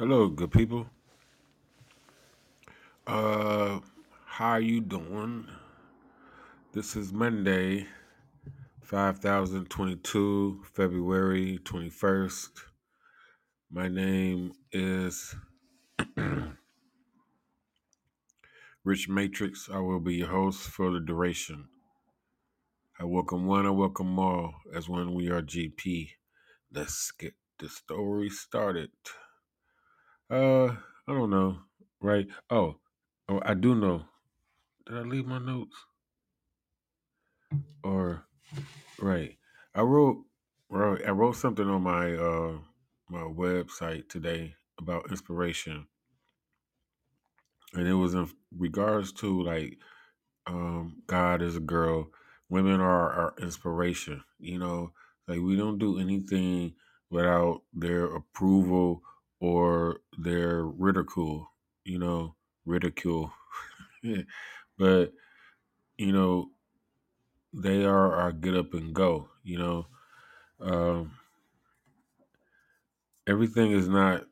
Hello, good people. Uh, how are you doing? This is Monday, 5022, February 21st. My name is Rich Matrix. I will be your host for the duration. I welcome one, I welcome all, as when we are GP. Let's get the story started. Uh, I don't know, right? Oh, oh, I do know. Did I leave my notes? Or Right. I wrote right, I wrote something on my uh my website today about inspiration. And it was in regards to like um God is a girl, women are our inspiration. You know, like we don't do anything without their approval or their ridicule, you know, ridicule. but, you know, they are our get up and go, you know. Um everything is not,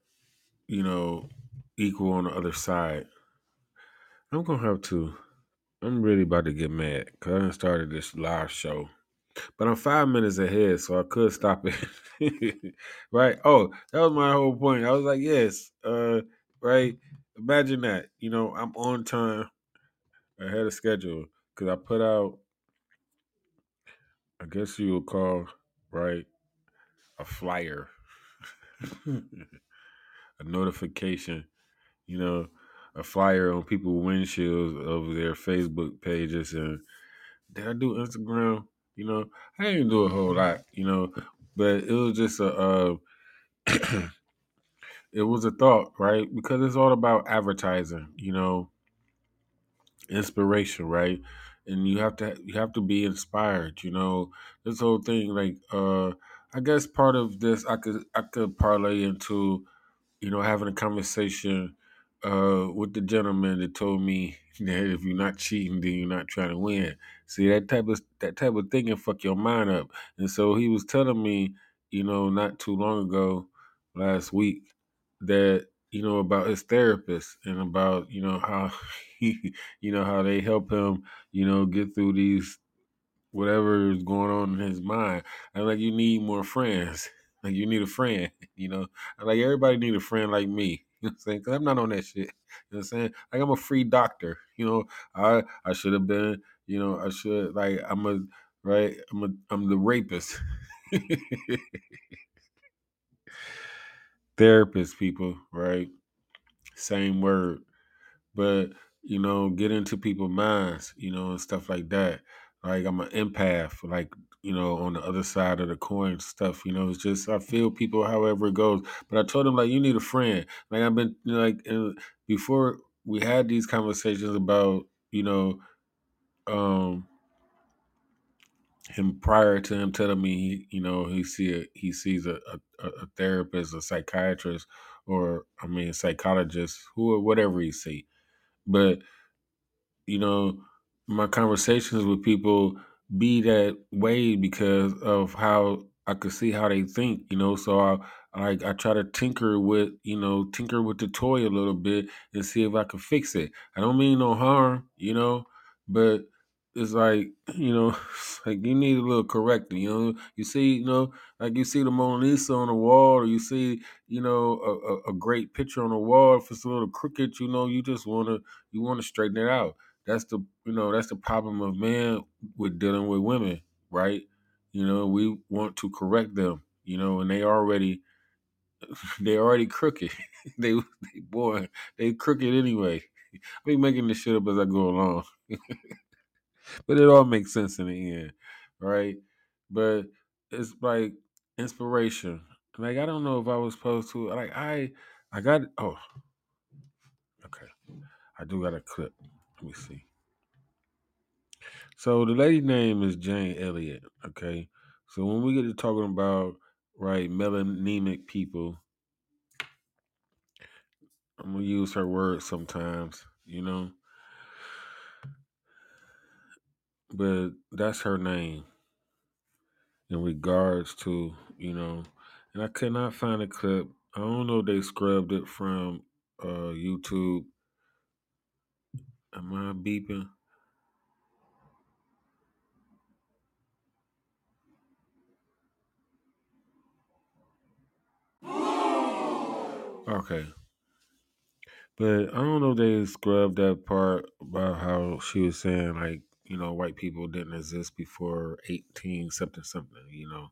you know, equal on the other side. I'm gonna have to. I'm really about to get mad because I started this live show, but I'm five minutes ahead, so I could stop it. right? Oh, that was my whole point. I was like, yes, uh, right. Imagine that. You know, I'm on time ahead of schedule because I put out. I guess you would call right a flyer, a notification you know, a flyer on people's windshields of their Facebook pages. And did I do Instagram? You know, I didn't do a whole lot, you know, but it was just a, uh, it was a thought, right? Because it's all about advertising, you know, inspiration, right? And you have to you have to be inspired, you know. This whole thing, like, uh, I guess part of this I could I could parlay into you know, having a conversation uh, with the gentleman that told me that if you're not cheating, then you're not trying to win. See that type of that type of thing can fuck your mind up. And so he was telling me, you know, not too long ago, last week, that you know about his therapist and about you know how he, you know how they help him, you know, get through these whatever is going on in his mind. I'm like, you need more friends. Like you need a friend, you know. Like everybody need a friend like me. You know what I'm saying? Cause I'm not on that shit. You know what I'm saying? Like I'm a free doctor. You know, I I should have been. You know, I should like I'm a right. I'm a I'm the rapist. Therapist, people, right? Same word. but you know, get into people's minds, you know, and stuff like that. Like I'm an empath, like you know, on the other side of the coin stuff. You know, it's just I feel people however it goes. But I told him like you need a friend. Like I've been you know, like uh, before we had these conversations about you know um him prior to him telling me he, you know he see a, he sees a, a, a therapist, a psychiatrist, or I mean a psychologist, who or whatever he see. But you know, my conversations with people be that way because of how I could see how they think, you know. So I like I try to tinker with, you know, tinker with the toy a little bit and see if I can fix it. I don't mean no harm, you know, but it's like, you know, like you need a little correcting, you know. You see, you know, like you see the Mona Lisa on the wall, or you see, you know, a, a, a great picture on the wall. If it's a little crooked, you know, you just wanna you wanna straighten it out that's the you know that's the problem of men with dealing with women, right? You know, we want to correct them, you know, and they already they already crooked. they they boy, they crooked anyway. I be making this shit up as I go along, but it all makes sense in the end, right? But it's like inspiration. Like I don't know if I was supposed to. Like I, I got. Oh, okay. I do got a clip. Let me see. So the lady name is Jane Elliott. Okay. So when we get to talking about right melanemic people, I'm gonna use her words sometimes, you know. But that's her name in regards to, you know, and I could not find a clip. I don't know if they scrubbed it from uh YouTube. Am I beeping? Okay. But I don't know if they scrubbed that part about how she was saying like, you know, white people didn't exist before eighteen something something, you know.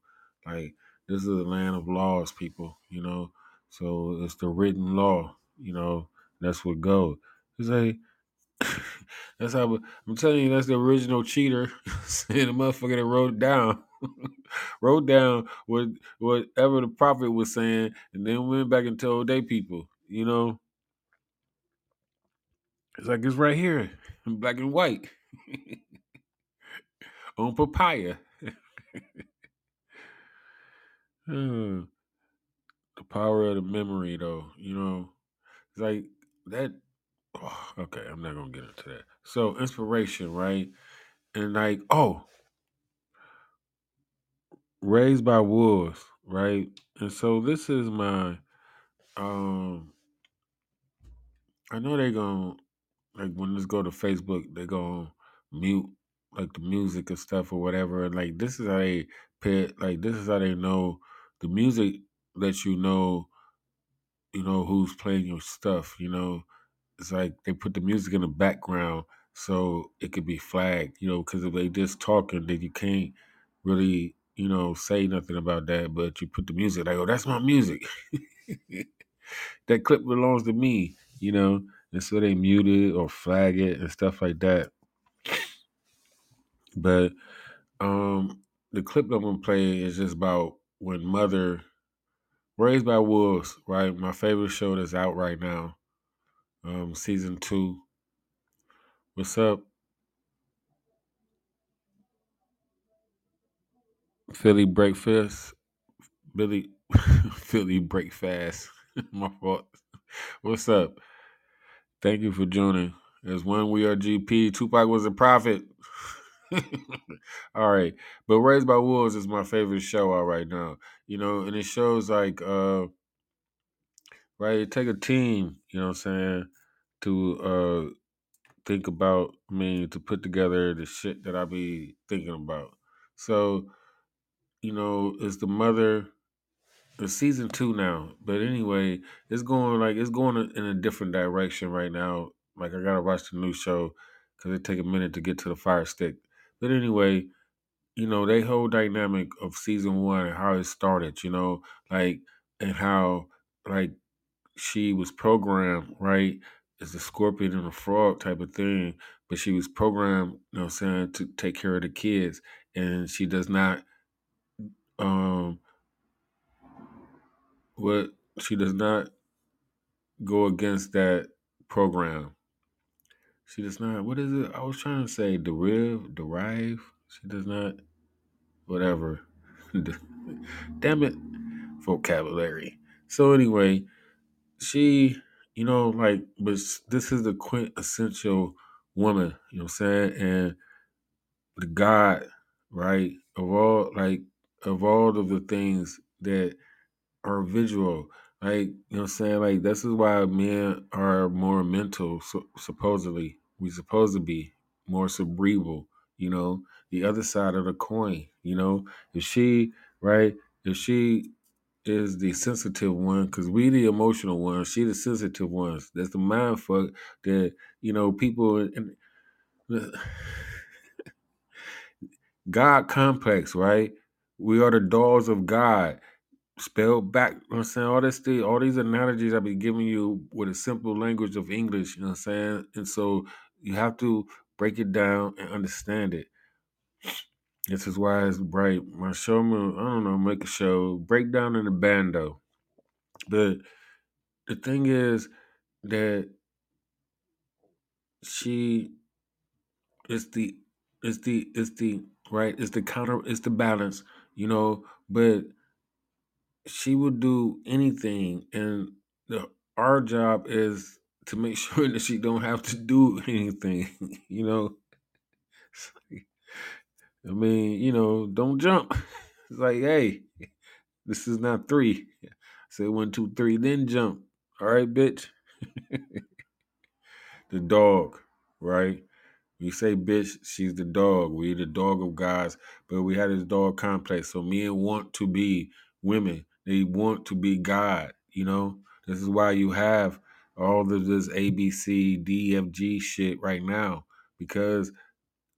Like this is a land of laws, people, you know. So it's the written law, you know, that's what go. It's like that's how I'm telling you, that's the original cheater the motherfucker that wrote down. wrote down what whatever the prophet was saying and then went back and told they people, you know. It's like it's right here, in black and white, on papaya. Hmm. the power of the memory, though, you know, it's like that. Okay, I'm not gonna get into that. So inspiration, right? And like, oh, raised by wolves, right? And so this is my, um, I know they gonna like when this go to Facebook, they gonna mute like the music and stuff or whatever. And like this is how they pit like this is how they know the music that you know, you know who's playing your stuff. You know, it's like they put the music in the background so it could be flagged. You know, because if they just talking, then you can't really you know say nothing about that. But you put the music like, oh, that's my music. that clip belongs to me. You know, and so they mute it or flag it and stuff like that. But um the clip that I'm gonna play is just about when mother raised by wolves, right? My favorite show that's out right now, um, season two. What's up, Philly Breakfast? Billy, Philly Breakfast. My fault. What's up? Thank you for joining. As one we are GP. Tupac was a prophet. all right. But Raised by Wolves is my favorite show out right now. You know, and it shows like uh right, take a team, you know what I'm saying, to uh think about I mean, to put together the shit that I be thinking about. So, you know, it's the mother it's season two now. But anyway, it's going like it's going in a different direction right now. Like I gotta watch the new show because it take a minute to get to the fire stick. But anyway, you know, they whole dynamic of season one and how it started, you know, like and how like she was programmed, right, as a scorpion and a frog type of thing, but she was programmed, you know what I'm saying, to take care of the kids. And she does not um what she does not go against that program. She does not what is it? I was trying to say derive, derive. She does not whatever. Damn it. Vocabulary. So anyway, she, you know, like, but this is the quintessential woman, you know what I'm saying? And the God, right? Of all, like, of all of the things that are visual, like, you know what I'm saying? Like, this is why men are more mental, so, supposedly. We supposed to be more cerebral, you know, the other side of the coin, you know? If she, right? If she is the sensitive one because we the emotional ones. She the sensitive ones. That's the mind fuck that you know people and God complex, right? We are the dolls of God. Spelled back, you know what I'm saying? All this all these analogies I've been giving you with a simple language of English, you know what I'm saying? And so you have to break it down and understand it. This is why it's bright. My show, I don't know, make a show, break down in the bando. But the thing is that she is the is the is the right is the counter is the balance you know but she would do anything and the, our job is to make sure that she don't have to do anything you know i mean you know don't jump it's like hey this is not three Say one, two, three, then jump. All right, bitch. the dog, right? You say bitch, she's the dog. We the dog of guys, but we had this dog complex. So men want to be women. They want to be God. You know, this is why you have all of this ABC, DFG shit right now because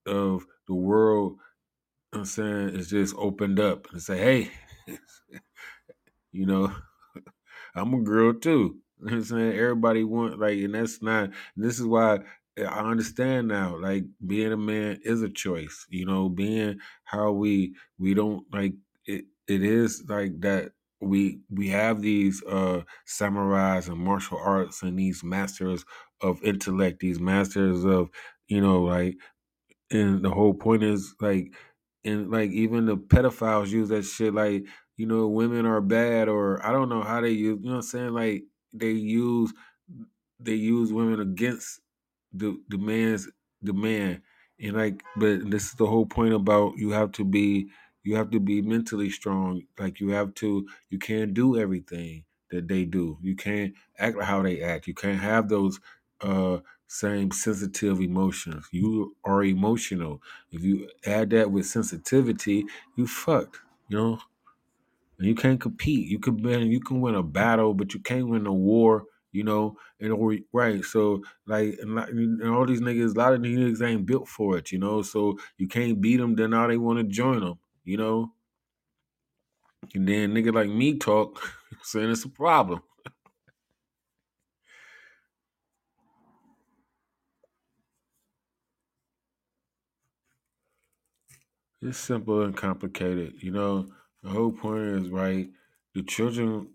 of the world. I'm saying it's just opened up and say, hey, you know, I'm a girl too. I'm saying? Everybody want like and that's not this is why I understand now, like being a man is a choice. You know, being how we we don't like it it is like that we we have these uh samurais and martial arts and these masters of intellect, these masters of, you know, like and the whole point is like and like even the pedophiles use that shit like you know women are bad or i don't know how they use you know what i'm saying? Like they use they use women against the the man's the man. And like but this is the whole point about you have to be you have to be mentally strong. Like you have to you can't do everything that they do. You can't act how they act. You can't have those uh same sensitive emotions you are emotional if you add that with sensitivity you fucked you know and you can't compete. You can win. You can win a battle, but you can't win a war. You know, and right. So like, and, and all these niggas, a lot of these niggas ain't built for it. You know, so you can't beat them. Then now they want to join them. You know, and then nigga like me talk, saying it's a problem. It's simple and complicated. You know, the whole point is right. The children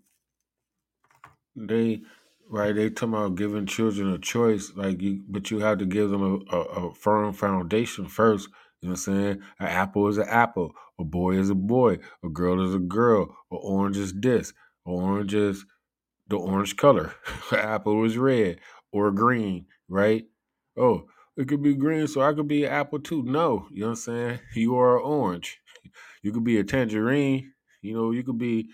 they right they talking about giving children a choice like you but you have to give them a, a, a firm foundation first you know what i'm saying an apple is an apple a boy is a boy a girl is a girl an orange is this an orange is the orange color apple is red or green right oh it could be green so i could be an apple too no you know what i'm saying you are an orange you could be a tangerine you know you could be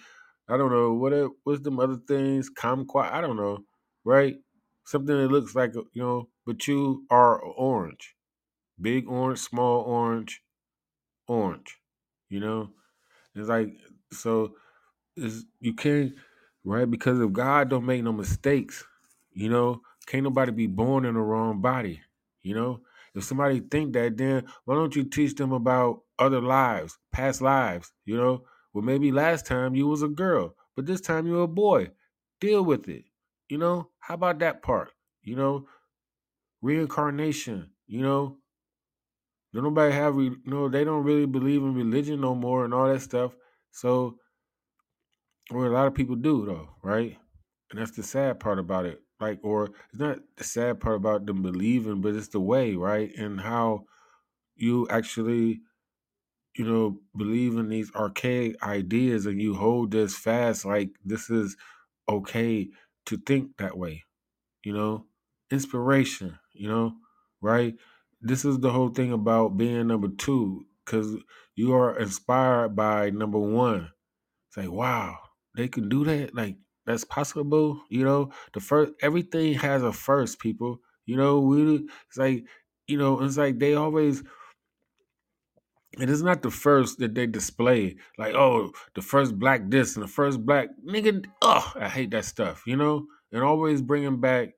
I don't know what it, what's them other things, kumquat. I don't know, right? Something that looks like you know, but you are orange, big orange, small orange, orange. You know, it's like so. Is you can't right because if God don't make no mistakes, you know, can't nobody be born in the wrong body. You know, if somebody think that, then why don't you teach them about other lives, past lives? You know, well maybe last time you was a girl, but this time you're a boy. Deal with it. You know, how about that part? You know, reincarnation. You know, don't nobody have re- no. They don't really believe in religion no more and all that stuff. So well, a lot of people do though, right? And that's the sad part about it. Like, or it's not the sad part about them believing, but it's the way, right? And how you actually, you know, believe in these archaic ideas and you hold this fast, like this is okay to think that way, you know? Inspiration, you know, right? This is the whole thing about being number two, because you are inspired by number one it's like, wow, they can do that. Like that's possible. You know, the first everything has a first. People, you know, we it's like, you know, it's like they always. It is not the first that they display, like, oh, the first black this and the first black nigga. Oh, I hate that stuff, you know. And always bringing back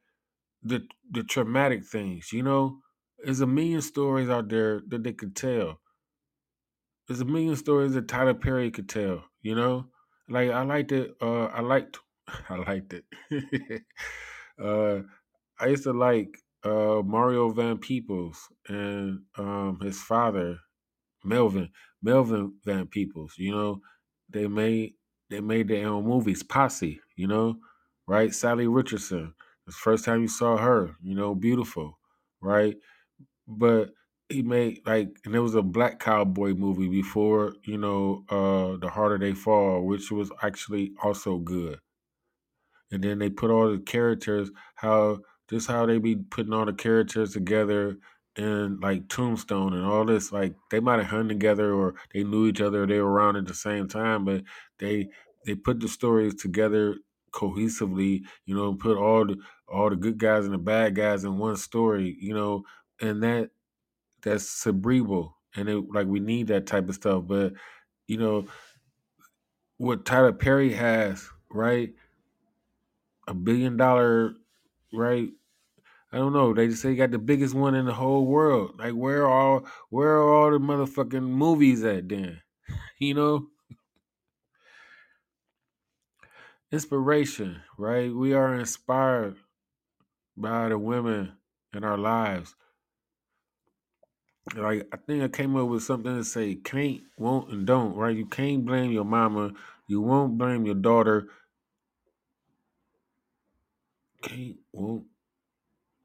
the the traumatic things, you know. There's a million stories out there that they could tell there's a million stories that Tyler Perry could tell, you know? Like I liked it, uh I liked I liked it. uh I used to like uh Mario Van Peebles and um his father, Melvin, Melvin Van Peebles, you know, they made they made their own movies, Posse, you know, right? Salli Richardson. The first time you saw her, you know, beautiful, right? but he made like and there was a black cowboy movie before you know uh the harder they fall which was actually also good and then they put all the characters how just how they be putting all the characters together and like tombstone and all this like they might have hung together or they knew each other they were around at the same time but they they put the stories together cohesively, you know, put all the all the good guys and the bad guys in one story, you know, and that that's cerebral and it like we need that type of stuff. But you know, what Tyler Perry has, right? A billion dollar, right? I don't know. They just say got the biggest one in the whole world. Like where are all where are all the motherfucking movies at then? You know? Inspiration, right? We are inspired by the women in our lives. Like I think I came up with something to say can't, won't, and don't, right? You can't blame your mama. You won't blame your daughter. Can't, won't.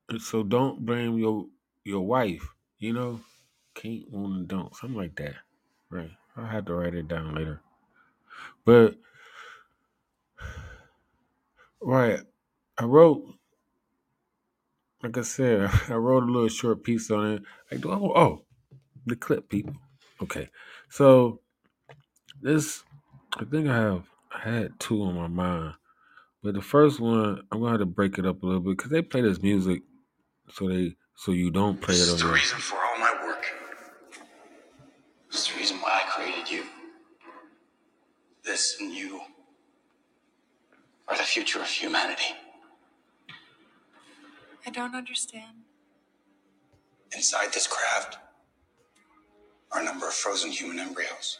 and So don't blame your your wife. You know, can't, won't, and don't. Something like that. Right. I'll have to write it down later. But right, I wrote, like I said, I wrote a little short piece on it. Like, do I, oh, the clip, people. Okay, so this, I think I have, I had two on my mind, but the first one, I'm gonna have to break it up a little bit because they play this music, so they, so you don't play This it is on the your. reason for all my work. This is the reason why I created you. This and you are the future of humanity. I don't understand. Inside this craft are a number of frozen human embryos.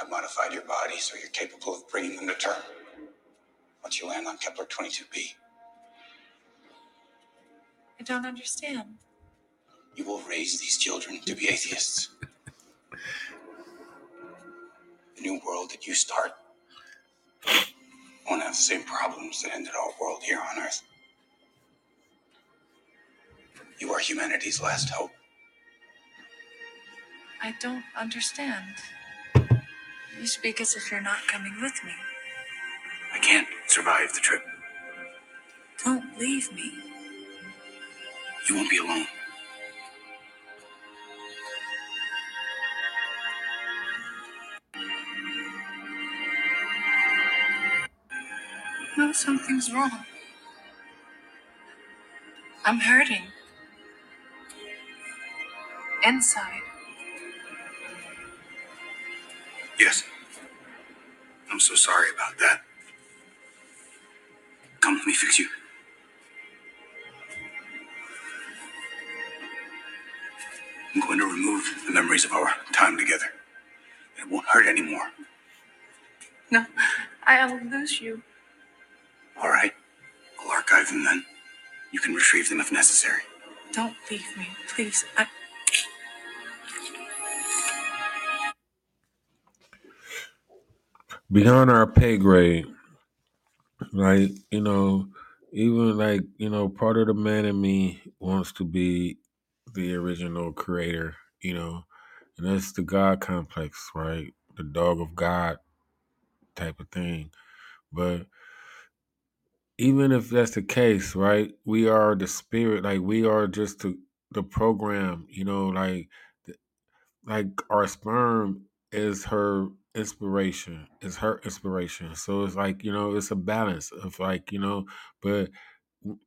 I've modified your body so you're capable of bringing them to term. Once you land on Kepler 22b, I don't understand. you will raise these children to be atheists. The new world that you start won't have the same problems that ended our world here on Earth. You are humanity's last hope. I don't understand. You speak as if you're not coming with me. I can't survive the trip. Don't leave me. You won't be alone. No, something's wrong. I'm hurting. Inside. Yes. I'm so sorry about that. Come, let me fix you. I'm going to remove the memories of our time together. It won't hurt anymore. No, I'll lose you. All right? I'll archive them then. You can retrieve them if necessary. Don't leave me, please. I. beyond our pay grade. Like, you know, even like, you know, part of the man in me wants to be the original creator, you know, and that's the God complex, right? The dog of God type of thing. But even if that's the case, right? We are the spirit, like we are just the the program, you know, like like our sperm is her inspiration is her inspiration. So it's like you know it's a balance of like you know but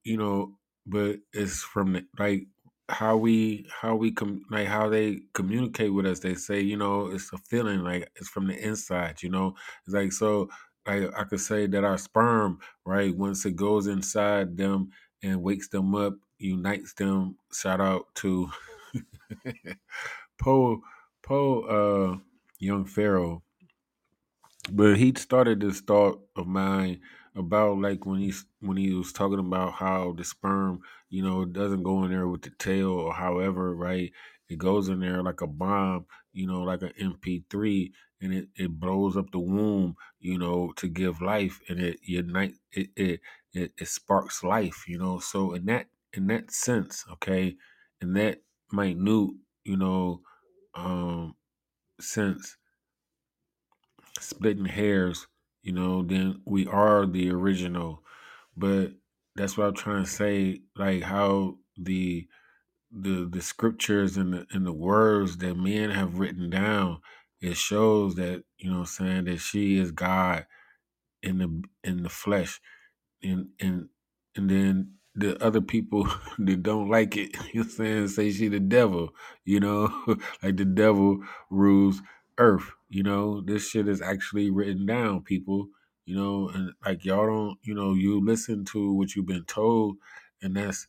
you know but it's from the, like how we how we com like how they communicate with us they say you know it's a feeling like it's from the inside you know? It's like so like i could say that our sperm right once it goes inside them and wakes them up unites them shout out to Poe Poe uh young Pharaoh, but he started this thought of mine about like when he's when he was talking about how the sperm, you know, doesn't go in there with the tail or however, right? It goes in there like a bomb, you know, like an MP3, and it, it blows up the womb, you know, to give life, and it unite it it it, it sparks life, you know. So in that in that sense, okay, in that minute, you know, um sense splitting hairs, you know, then we are the original. But that's what I'm trying to say, like how the the the scriptures and the and the words that men have written down, it shows that you know saying that she is God in the in the flesh. And and and then the other people that don't like it, you know saying, say she the devil, you know, like the devil rules earth, you know. This shit is actually written down, people, you know, and like y'all don't, you know, you listen to what you've been told and that's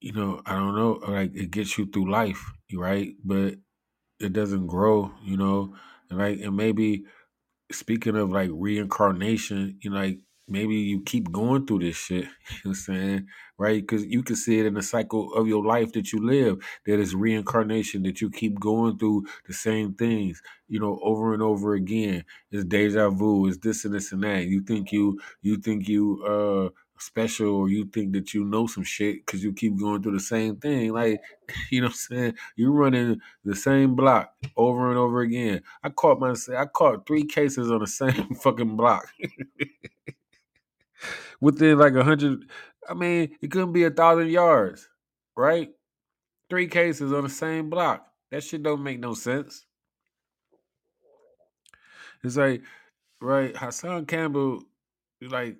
you know, I don't know, like it gets you through life, right? But it doesn't grow, you know, and like and maybe speaking of like reincarnation, you know, like maybe you keep going through this shit, you know what I'm saying? Right? Because you can see it in the cycle of your life that you live, that is reincarnation, that you keep going through the same things, you know, over and over again. It's deja vu, it's this and this and that. You think you you think you uh special or you think that you know some shit because you keep going through the same thing. Like, you know what I'm saying? You're running the same block over and over again. I caught myself. I caught three cases on the same fucking block within like a hundred. I mean, it couldn't be a thousand yards, right? Three cases on the same block. That shit don't make no sense. It's like, right? Hassan Campbell, like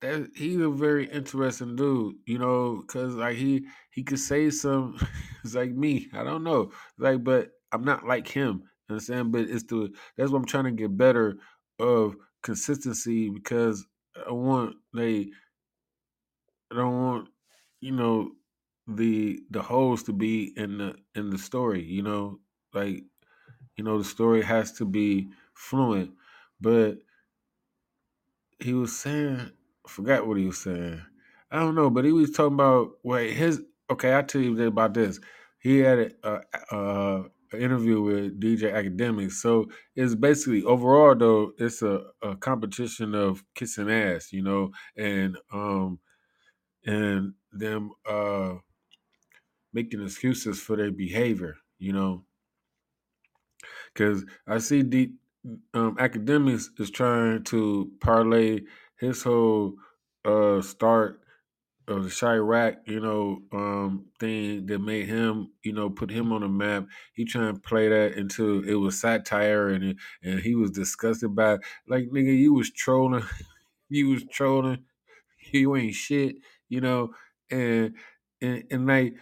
that. He's a very interesting dude, you know, because like he he could say some. It's like me. I don't know, like, but I'm not like him. Understand? But it's the that's what I'm trying to get better of consistency because I want they I don't want you know the the holes to be in the in the story. You know, like you know the story has to be fluent. But he was saying, I forgot what he was saying. I don't know, but he was talking about wait his. Okay, I tell you about this. He had a, a, interview with DJ Akademiks. So it's basically overall though, it's a, a competition of kissing ass, you know, and um and them uh making excuses for their behavior, you know. Cause I see the um Akademiks is trying to parlay his whole uh start of the Chiraq, you know, um, thing that made him, you know, put him on the map. He trying to play that into it was satire and and he was disgusted by it. like nigga, you was trolling, you was trolling, you ain't shit, you know, and and and like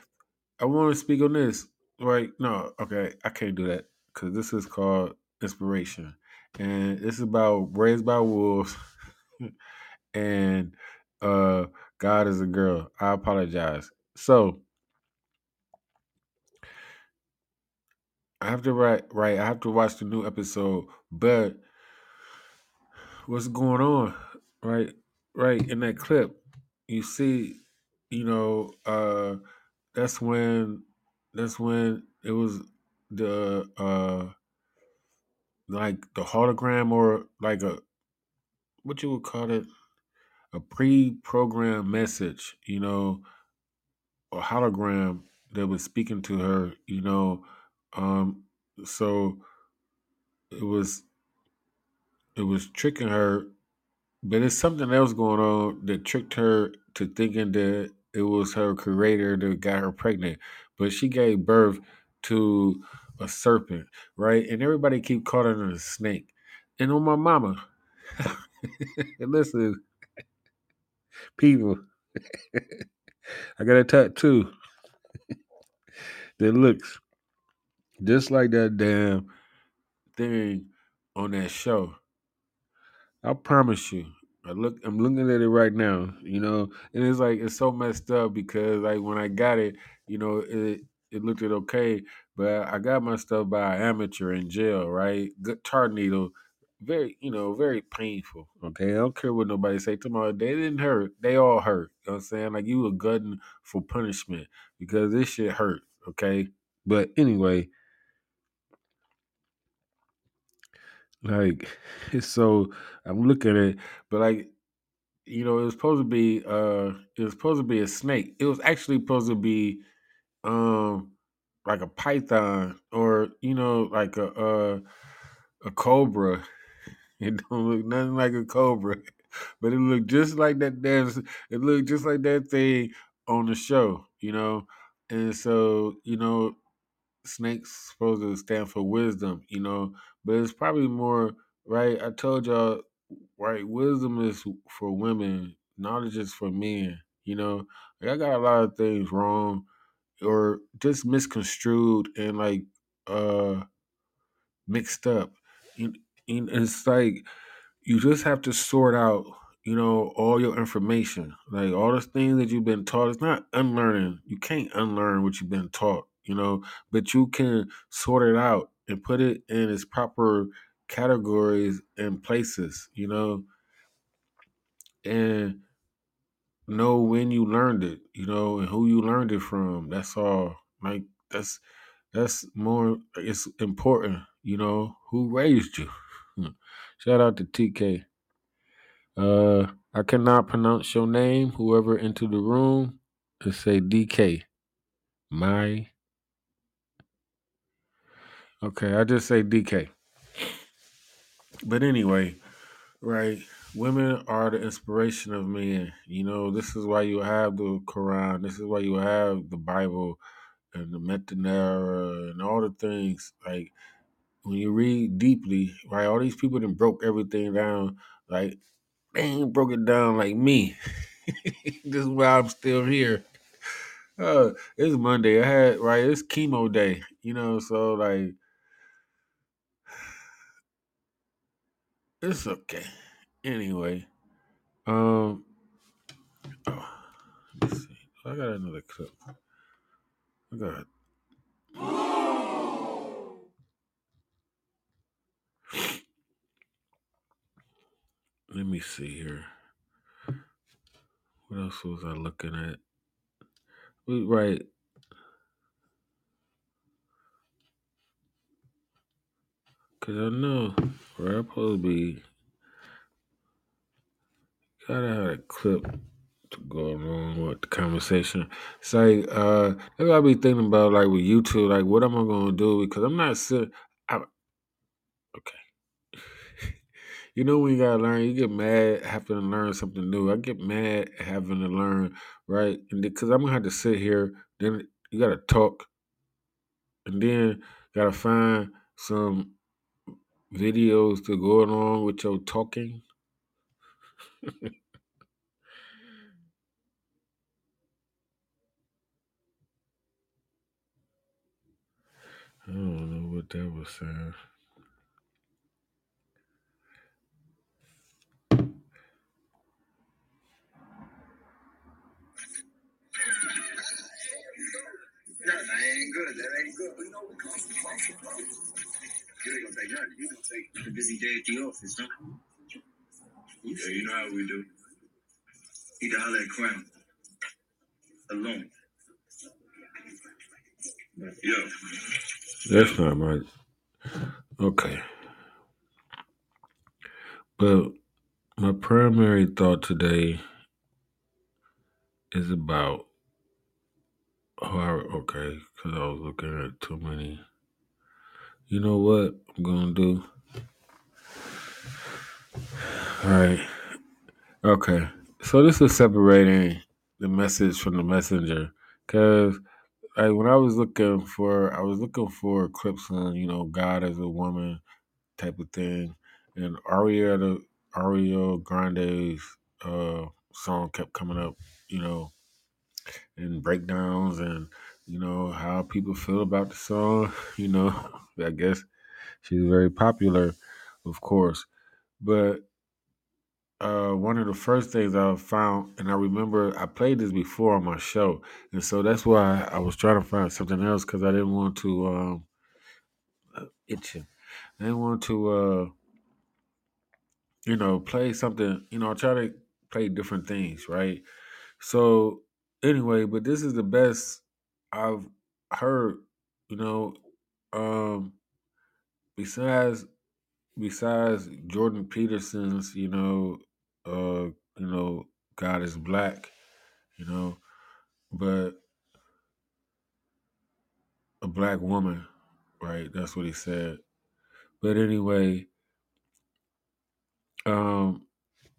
I want to speak on this. Right? No, okay, I can't do that because this is called inspiration, and this is about raised by wolves, and uh God is a girl. I apologize. So I have to write right. I have to watch the new episode. But what's going on? Right, right in that clip, you see, you know, uh that's when that's when it was the uh like the hologram or like a what you would call it a pre-programmed message, you know, a hologram that was speaking to her, you know. Um, so it was it was tricking her, but it's something else going on that tricked her to thinking that it was her creator that got her pregnant. But she gave birth to a serpent, right? And everybody keep calling her a snake. And on my mama, listen, people, I got a tattoo that looks just like that damn thing on that show. I promise you. I look I'm looking at it right now, you know, and it's like it's so messed up because like when I got it, you know, it it looked it okay, but I got my stuff by an amateur in jail, right? Good tar needle, very, you know, very painful. Okay. I don't care what nobody say. Tomorrow they didn't hurt. They all hurt. You know what I'm saying? Like you were gutting for punishment because this shit hurt. Okay. But anyway, like so I'm looking at but like you know, it was supposed to be uh it was supposed to be a snake. It was actually supposed to be um like a python or you know like a uh a cobra. It don't look nothing like a cobra, but it looked just like that. damn. it looked just like that thing on the show, you know. And so you know, snakes supposed to stand for wisdom, you know, but it's probably more right. I told y'all, right? Wisdom is for women, knowledge is for men. You know, like, I got a lot of things wrong or just misconstrued and like uh mixed up. You, you, it's like you just have to sort out, you know, all your information, like all the things that you've been taught. It's not unlearning. You can't unlearn what you've been taught, you know, but you can sort it out and put it in its proper categories and places, you know, and know when you learned it, you know, and who you learned it from. That's all. Like that's that's more. It's important, you know, who raised you. Shout out to TK. Uh, I cannot pronounce your name. Whoever entered the room, just say DK. My. Okay, I just say DK. But anyway, right? Women are the inspiration of men. You know, this is why you have the Quran. This is why you have the Bible and the Metanera and all the things. Like when you read deeply, right? All these people that broke everything down. Like they ain't broke it down like me. this is why I'm still here. Uh, it's Monday. I had right. It's chemo day. You know, so like it's okay. Anyway, um, oh. I got another clip. I got. Let me see here. What else was I looking at? Right. Cause I know where I'm supposed to be. Gotta have a clip to go along with the conversation. It's like uh that's I be thinking about like with YouTube, like what am I gonna do? Because I'm not sitting okay. you know when you gotta learn, you get mad having to learn something new. I get mad having to learn, right? And because I'm gonna have to sit here, then you gotta talk, and then gotta find some videos to go along with your talking. I don't know what that was saying. That ain't good. That ain't good. We know we come from bro. You ain't gonna take nothing. You gonna take the busy day at the office, huh? Yeah, you know how we do. He to holler at Crown. Alone. Yeah. That's not my okay. But my primary thought today is about oh I, okay, because I was looking at too many. You know what I'm gonna do? All right. Okay. So this is separating the message from the messenger, because like when I was looking for, I was looking for clips on you know God as a woman type of thing, and Ariana Ariel Grande's uh, song kept coming up, you know, and breakdowns and you know how people feel about the song. You know, I guess she's very popular, of course, but uh, one of the first things I found, and I remember I played this before on my show, and so that's why I was trying to find something else because I didn't want to um, uh, itching. I didn't want to, uh, you know, play something. You know, I try to play different things, right? So anyway, but this is the best I've heard. You know, um, besides besides Jordan Peterson's, you know, uh, you know, God is black, you know, but a black woman, right? That's what he said. But anyway, um,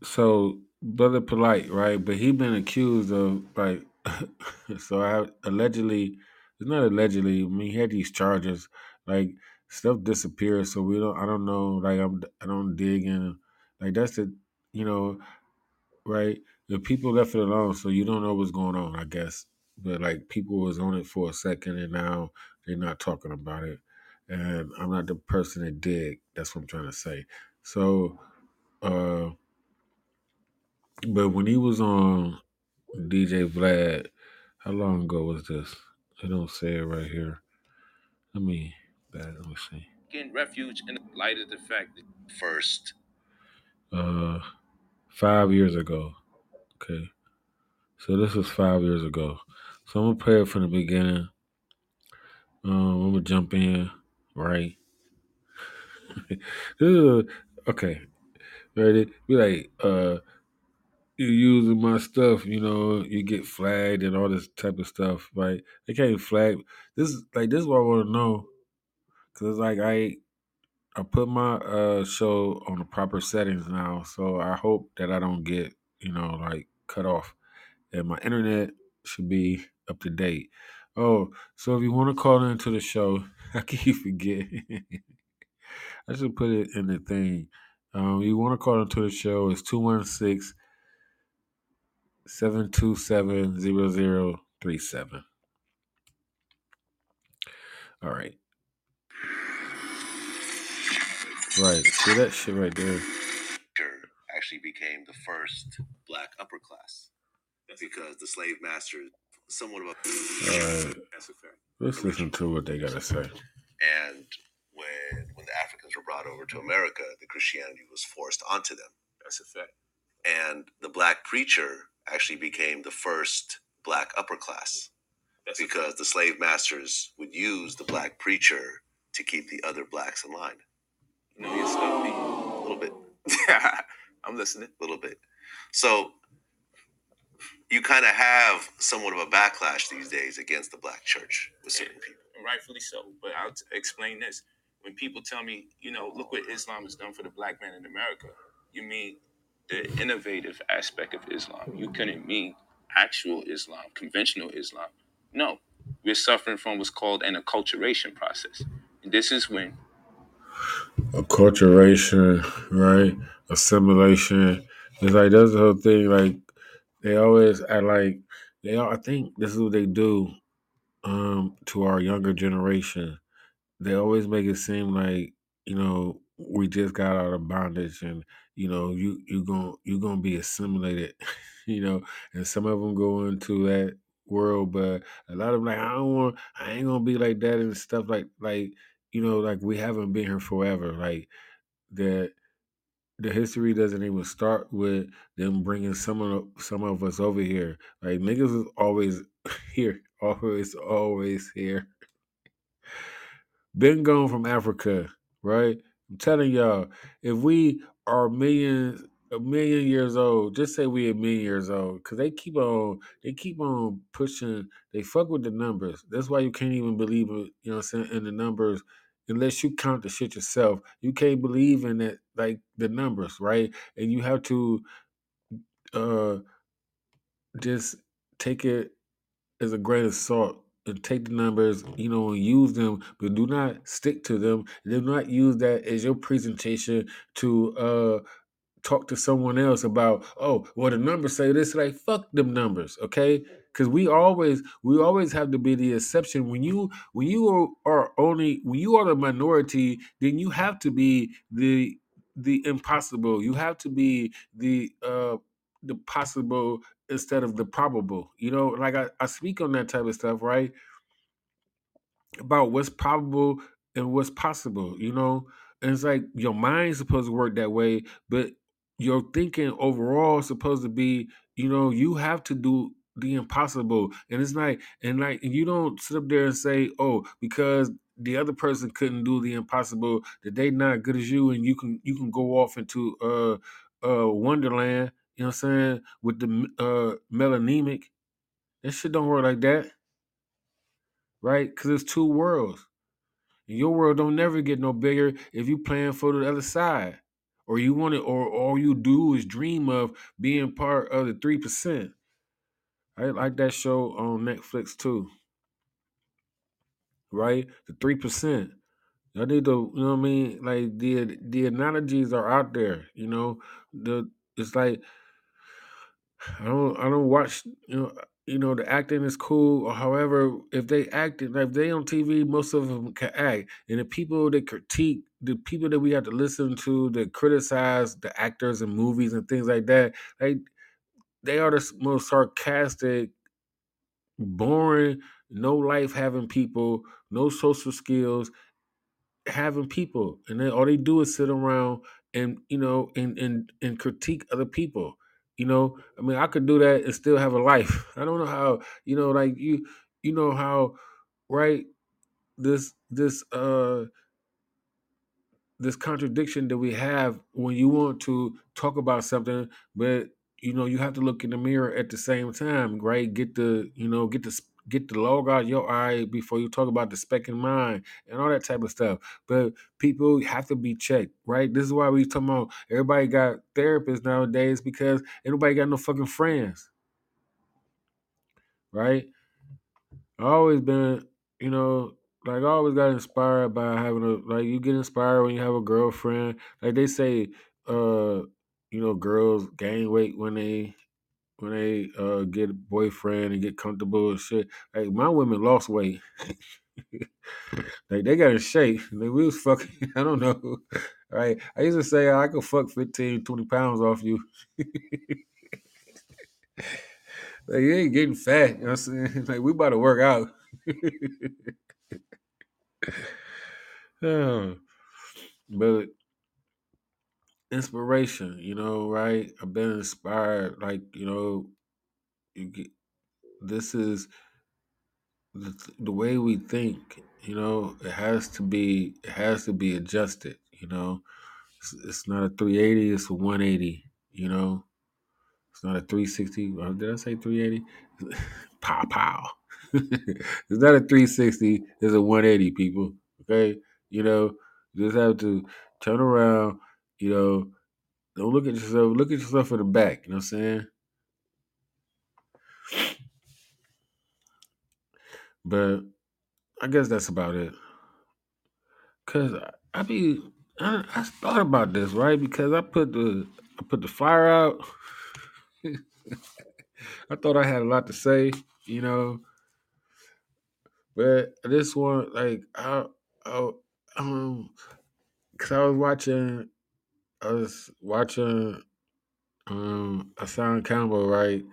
so brother Polight, right? But he been accused of like, so I allegedly it's not allegedly. I mean, he had these charges. Like stuff disappears, so we don't. I don't know. Like I'm. I don't dig in. Like that's the. You know, right? The people left it alone, so you don't know what's going on. I guess, but like people was on it for a second, and now they're not talking about it. And I'm not the person that dig. That's what I'm trying to say. So, uh, but when he was on DJ Vlad, how long ago was this? They don't say it right here. Let me, let me see. Getting refuge in light of the fact that first Uh, five years ago. Okay, so this was five years ago. So I'm gonna play it from the beginning. Um, I'm gonna jump in, right? This is a- okay, ready? Be like, uh, you using my stuff, you know, you get flagged and all this type of stuff, right? They can't flag. This like this is what I want to know, cause like I I put my uh show on the proper settings now, so I hope that I don't get you know like cut off, and my internet should be up to date. Oh, so if you want to call into the show, I keep forgetting. I should put it in the thing. Um, you want to call into the show? It's 216 727 0037. All right. Right. See that shit right there? actually became the first black upper class because the slave master somewhat of a All right. Let's listen to what they got to say. And when when the Africans were brought over to America, the Christianity was forced onto them. That's a fact. And the black preacher actually became the first black upper class That's because the slave masters would use the black preacher to keep the other blacks in line. You know, you stuff me a little bit. I'm listening. A little bit. So you kind of have somewhat of a backlash these days against the black church with certain people. and rightfully so. But I'll t- explain this. When people tell me, you know, look what Islam has done for the black man in America, you mean the innovative aspect of Islam. You couldn't mean actual Islam, conventional Islam. No, we're suffering from what's called an acculturation process. And this is when Acculturation, right? Assimilation. It's like that's the whole thing. Like they always act like they. All, I think this is what they do um, to our younger generation. They always make it seem like you know we just got out of bondage, and you know you you going you gonna be assimilated, you know. And some of them go into that world, but a lot of them like I don't want, I ain't gonna be like that and stuff like like you know like we haven't been here forever, like that the history doesn't even start with them bringing some of some of us over here. Like niggas is always here, always, always here. Been gone from Africa, right? I'm telling y'all, if we are millions, a million years old, just say we a million years old, because they keep on, they keep on pushing. They fuck with the numbers. That's why you can't even believe it. You know, what I'm saying in the numbers unless you count the shit yourself. You can't believe in it like the numbers, right? And you have to uh just take it as a grain of salt take the numbers, you know, and use them, but do not stick to them. Do not use that as your presentation to uh talk to someone else about, oh, well, the numbers say this. Like, fuck them numbers, okay? Because we always, we always have to be the exception. When you, when you are, are only, when you are the minority, then you have to be the, the impossible. You have to be the, uh, the possible instead of the probable. You know, like I, I speak on that type of stuff, right? about what's probable and what's possible, you know? And it's like your mind's supposed to work that way, but your thinking overall is supposed to be, you know, you have to do the impossible. And it's like, and like, and you don't sit up there and say, oh, because the other person couldn't do the impossible, that they not good as you, and you can you can go off into uh uh Wonderland, you know what I'm saying, with the uh melanemic. That shit don't work like that, right? Because it's two worlds. And your world don't never get no bigger if you plan for the other side. Or you want it, or all you do is dream of being part of the three percent. I like that show on Netflix too. right? The three percent. I need to, you know what I mean? Like the the analogies are out there, you know. The it's like I don't I don't watch you know you know the acting is cool or however if they act it like if they on TV most of them can act. And the people that critique the people that we have to listen to that criticize the actors and movies and things like that like they are the most sarcastic boring no life having people no social skills having people. And then all they do is sit around and you know and and and critique other people you know i mean i could do that and still have a life i don't know how you know like you you know how right this this uh this contradiction that we have when you want to talk about something, but you know you have to look in the mirror at the same time, right? Get the you know get the get the log out your eye before you talk about the speck in mind and all that type of stuff. But people have to be checked, right? This is why we talking about everybody got therapists nowadays because everybody got no fucking friends, right? I always been, you know, like I always got inspired by having a like you get inspired when you have a girlfriend. Like they say, uh, you know, girls gain weight when they when they uh get a boyfriend and get comfortable and shit. Like my women lost weight. like they got in shape. Like we was fucking I don't know. Right. I used to say I could fuck 15, 20 pounds off you. Like you ain't getting fat. You know what I'm saying? Like we about to work out. But inspiration, you know, right? I've been inspired, like, you know, you get, this is the, the way we think, you know, it has to be, it has to be adjusted, you know. It's, it's not a 380, it's a 180, you know. It's not a 360. uh, Did I say 380? pow, pow. it's not a 360, it's a 180, people, okay? You know, you just have to turn around, you know, Don't look at yourself. Look at yourself in the back. You know what I'm saying? But I guess that's about it. Cause I, I be I, I thought about this right because I put the I put the fire out. I thought I had a lot to say, you know, but this one like I, I um because I was watching I was watching um Hassan Campbell right?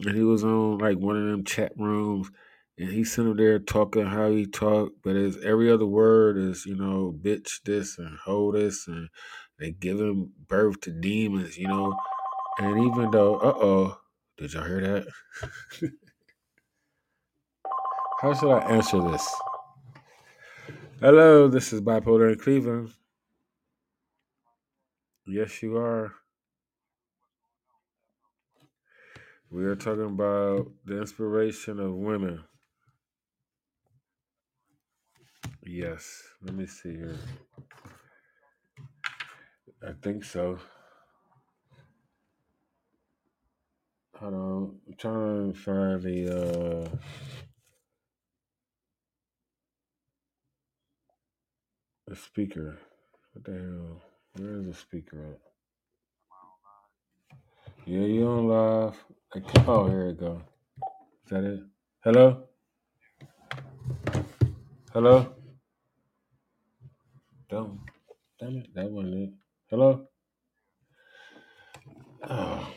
And he was on like one of them chat rooms and he's sitting there talking how he talk but his every other word is you know bitch this and hold this and they giving birth to demons you know? And even though uh-oh did y'all hear that? How should i answer this? Hello this is bipolar in cleveland yes you are we are talking about the inspiration of women yes let me see here i think so Hold on. I'm trying to find the uh the speaker. What the hell? Where is the speaker at? Yeah, you on live. I Oh, here it go. Is that it? Hello? Hello? Damn. Damn it. That wasn't it. Hello? Oh,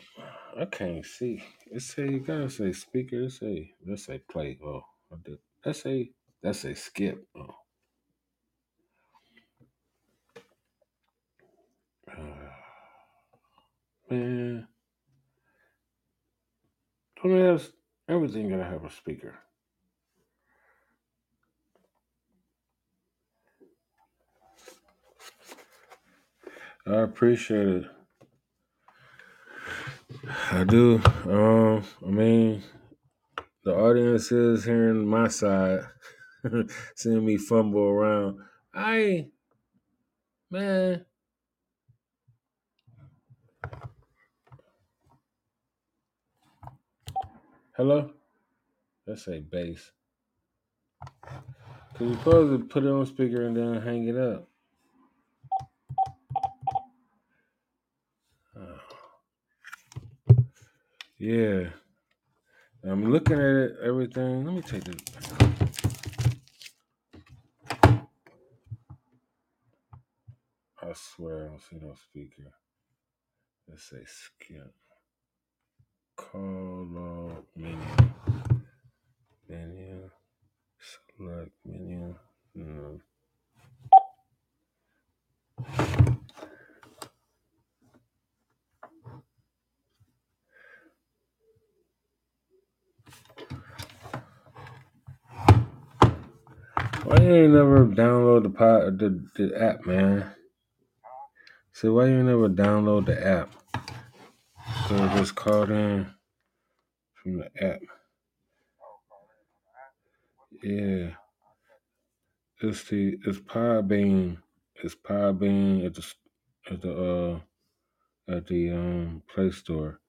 I can't see. It say you gotta say speaker. It say let's say play. Oh, I did. Let's say let's say skip. Oh, man. Don't ask everything gotta have a speaker. I appreciate it. I do. Um, I mean, the audience is hearing my side, seeing me fumble around. I man, hello. Let's say bass. Cause you're supposed to put it on speaker and then hang it up. Yeah. I'm looking at it, everything. Let me take this. I swear I don't see no speaker. Let's say skip. Call menu. Menu. Select menu. No. Why you ain't never download the pod, the, the app, man? So why you never download the app? So just called in from the app. Yeah. It's the it's Podbean. It's Podbean at the at the uh at the um Play Store.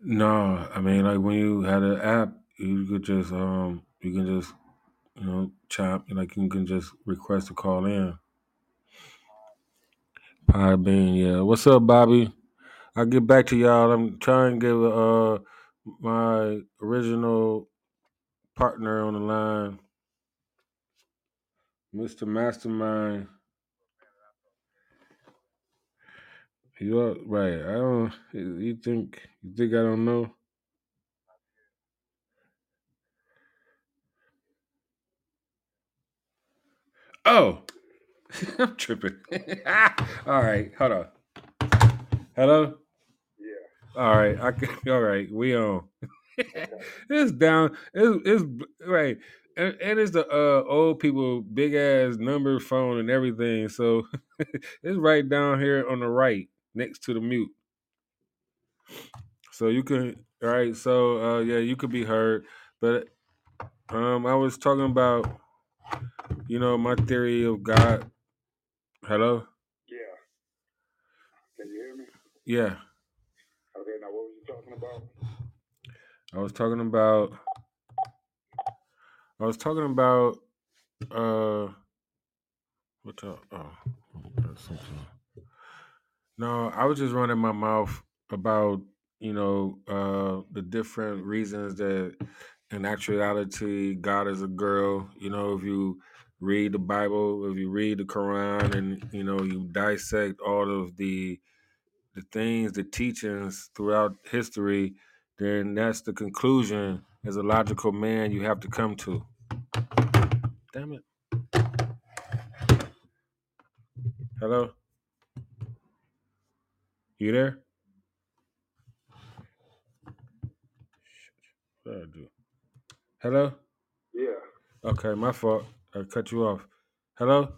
No, I mean like when you had an app, you could just um you can just you know chop like you can just request to call in. Podbean, yeah. What's up, Bobby? I'll get back to y'all. I'm trying to give uh my original partner on the line, Mr. Mastermind. You up? Right. I don't you think you think I don't know? Oh, I'm tripping. all right, hold on. Hello. Yeah. All right, I can, all right. We on. it's down. It's, it's right, and, and it's the uh, old people big ass number phone and everything. So it's right down here on the right, next to the mute. So you can. All right. So uh, yeah, you could be heard, but um, I was talking about you know my theory of God. Hello. Yeah. Can you hear me? Yeah, Okay, now what was you talking about? I was talking about. I was talking about uh what the oh something. No, I was just running my mouth about, you know, uh the different reasons that in actuality God is a girl. You know, if you read the Bible, if you read the Quran and you know, you dissect all of the the things, the teachings throughout history, then that's the conclusion as a logical man you have to come to. Damn it. Hello? You there? What did I do? Hello? Yeah. Okay, my fault. I cut you off. Hello?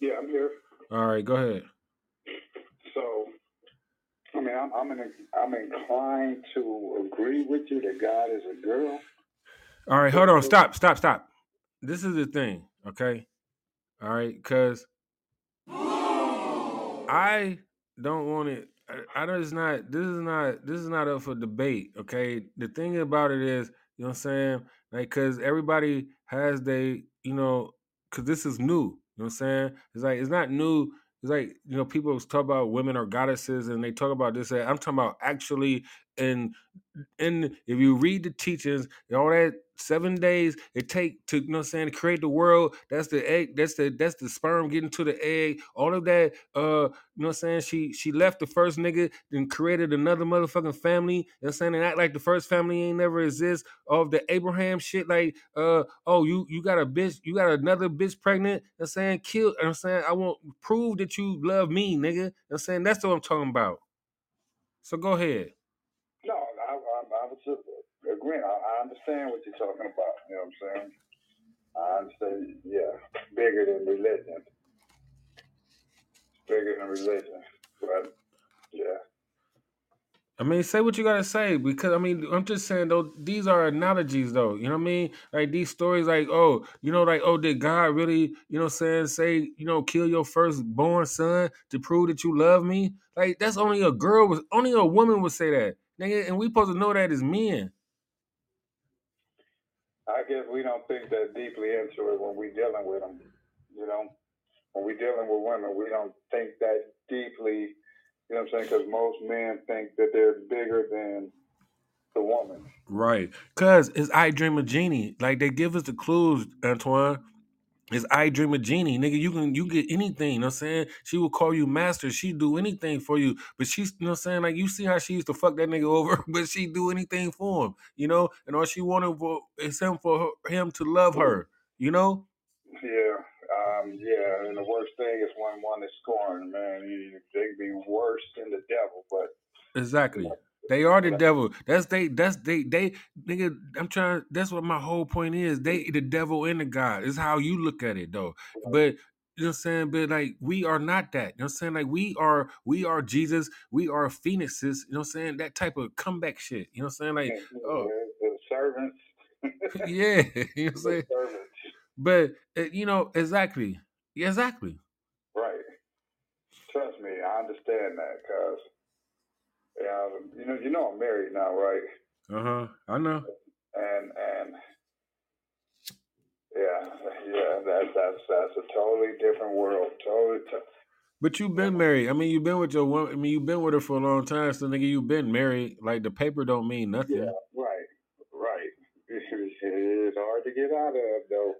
Yeah, I'm here. All right, go ahead. So, I mean, I'm I'm, in, I'm inclined to agree with you that God is a girl. All right, hold on. Stop, stop, stop. This is the thing, okay? All right, because I don't want it. I, I don't. It's not. This is not. This is not up for debate. Okay. The thing about it is, you know what I'm saying? Like, cause everybody has they, you know, cause this is new. You know what I'm saying? It's like it's not new. It's like you know, people talk about women are goddesses, and they talk about this. I'm talking about actually in and if you read the teachings, and all that seven days it take to you know what I'm saying to create the world, that's the egg, that's the that's the sperm getting to the egg, all of that, uh, you know what I'm saying? She she left the first nigga, then created another motherfucking family, you know what I'm saying, and act like the first family ain't never exist of the Abraham shit, like uh oh you you got a bitch, you got another bitch pregnant, you know I'm saying, kill you know I'm saying, I won't prove that you love me, nigga. You know I'm saying? That's what I'm talking about. So go ahead. No, I, I, I was just agreeing. Understand what you're talking about. You know what I'm saying? I understand. Yeah, bigger than religion. Bigger than religion. But yeah. I mean, say what you gotta say because I mean, I'm just saying though, these are analogies though. You know what I mean? Like these stories, like oh, you know, like oh, did God really, you know, saying say, you know, kill your firstborn son to prove that you love me? Like that's only a girl was only a woman would say that, nigga, and we supposed to know that as men. Guess we don't think that deeply into it when we're dealing with them. You know, when we're dealing with women, we don't think that deeply. You know what I'm saying? Because most men think that they're bigger than the woman. Right. Cause it's I Dream of Jeannie. Like they give us the clues, Antoine. It's I Dream of Jeannie. Nigga, you can you get anything, you know what I'm saying? She will call you master. She do anything for you. But she's you know what I'm saying? Like you see how she used to fuck that nigga over, but she do anything for him, you know? And all she wanted for is him for her, him to love her, you know? Yeah, um, yeah. And the worst thing is when one is scorned, man. You, they can be worse than the devil, but Exactly. They are the devil. That's they. That's they. They nigga. I'm trying. That's what my whole point is. They the devil and the God. Is how you look at it though. But you know what I'm saying. But like we are not that. You know what I'm saying. Like we are. We are Jesus. We are phoenixes. You know what I'm saying. That type of comeback shit. You know what I'm saying. Like oh the servants. yeah. You know what I'm saying. But uh, you know exactly. Exactly. Right. Trust me, I understand that, cause yeah, you know, you know, I'm married now, right? Uh huh. I know. And and yeah, yeah, that that's that's a totally different world. Totally. T- But you've been married. I mean, you've been with your woman. I mean, you've been with her for a long time. So, nigga, you've been married. Like the paper don't mean nothing. yeah, right, right. It's hard to get out of though.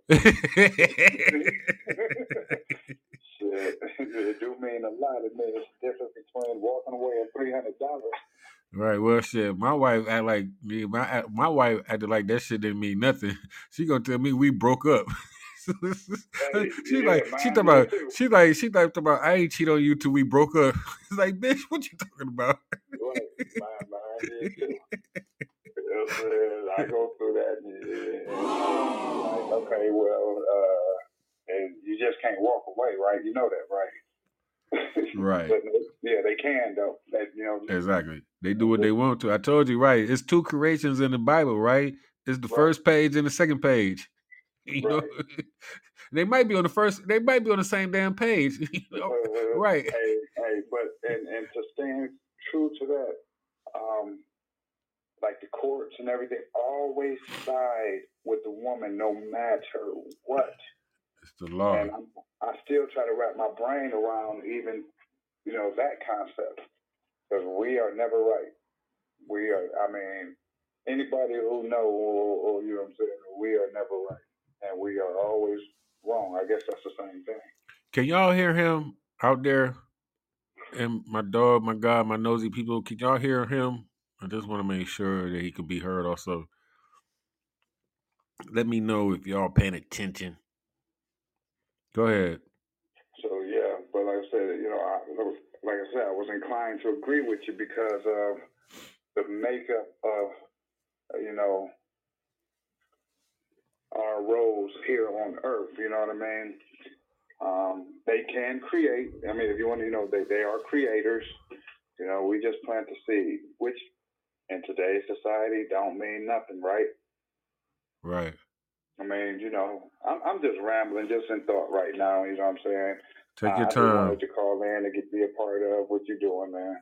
It do mean a lot. It means the difference between walking away and three hundred dollars. right. Well, shit. My wife act like me. My my wife acted like that shit didn't mean nothing. She gonna tell me we broke up. she yeah, like she talking about too. she like she like talking about I ain't cheat on you till we broke up. It's like bitch, what you talking about? Right, mine, mine did too. You know what I'm saying? I go through that. And, like, okay, well, uh, and you just can't walk away, right? You know that, right? Right. but yeah, they can though. That, you know, Exactly. They do what they want to. I told you, right? It's two creations in the Bible, right? It's the Right. first page and the second page. You know, they might be on the first. They might be on the same damn page. you know? Uh, Right. Hey, hey, but and and to stand true to that, um, like the courts and everything, always side with the woman, no matter what. It's the law. And I'm, I still try to wrap my brain around even, you know, that concept because we are never right. We are. I mean, anybody who know, or, or you know, what I'm saying, we are never right, and we are always wrong. I guess that's the same thing. Can y'all hear him out there? And my dog, my God, my nosy people, can y'all hear him? I just want to make sure that he could be heard also. Let me know if y'all paying attention. Go ahead. So yeah, but like I said, you know, I, like I said, I was inclined to agree with you because of the makeup of, you know, our roles here on Earth. You know what I mean? Um, they can create. I mean, if you want to, you know, they they are creators. You know, we just plant the seed, which in today's society don't mean nothing, right? Right. I mean, you know, I'm, I'm just rambling, just in thought right now. You know what I'm saying? Take your just time. wanted to call in to get be a part of what you're doing, man.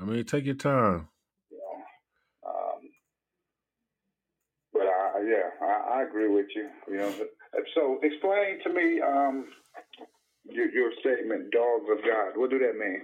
I mean, take your time. You know, um, but I, yeah, I, I agree with you. You know, so explain to me um, your, your statement, "Dogs of God." What do that mean?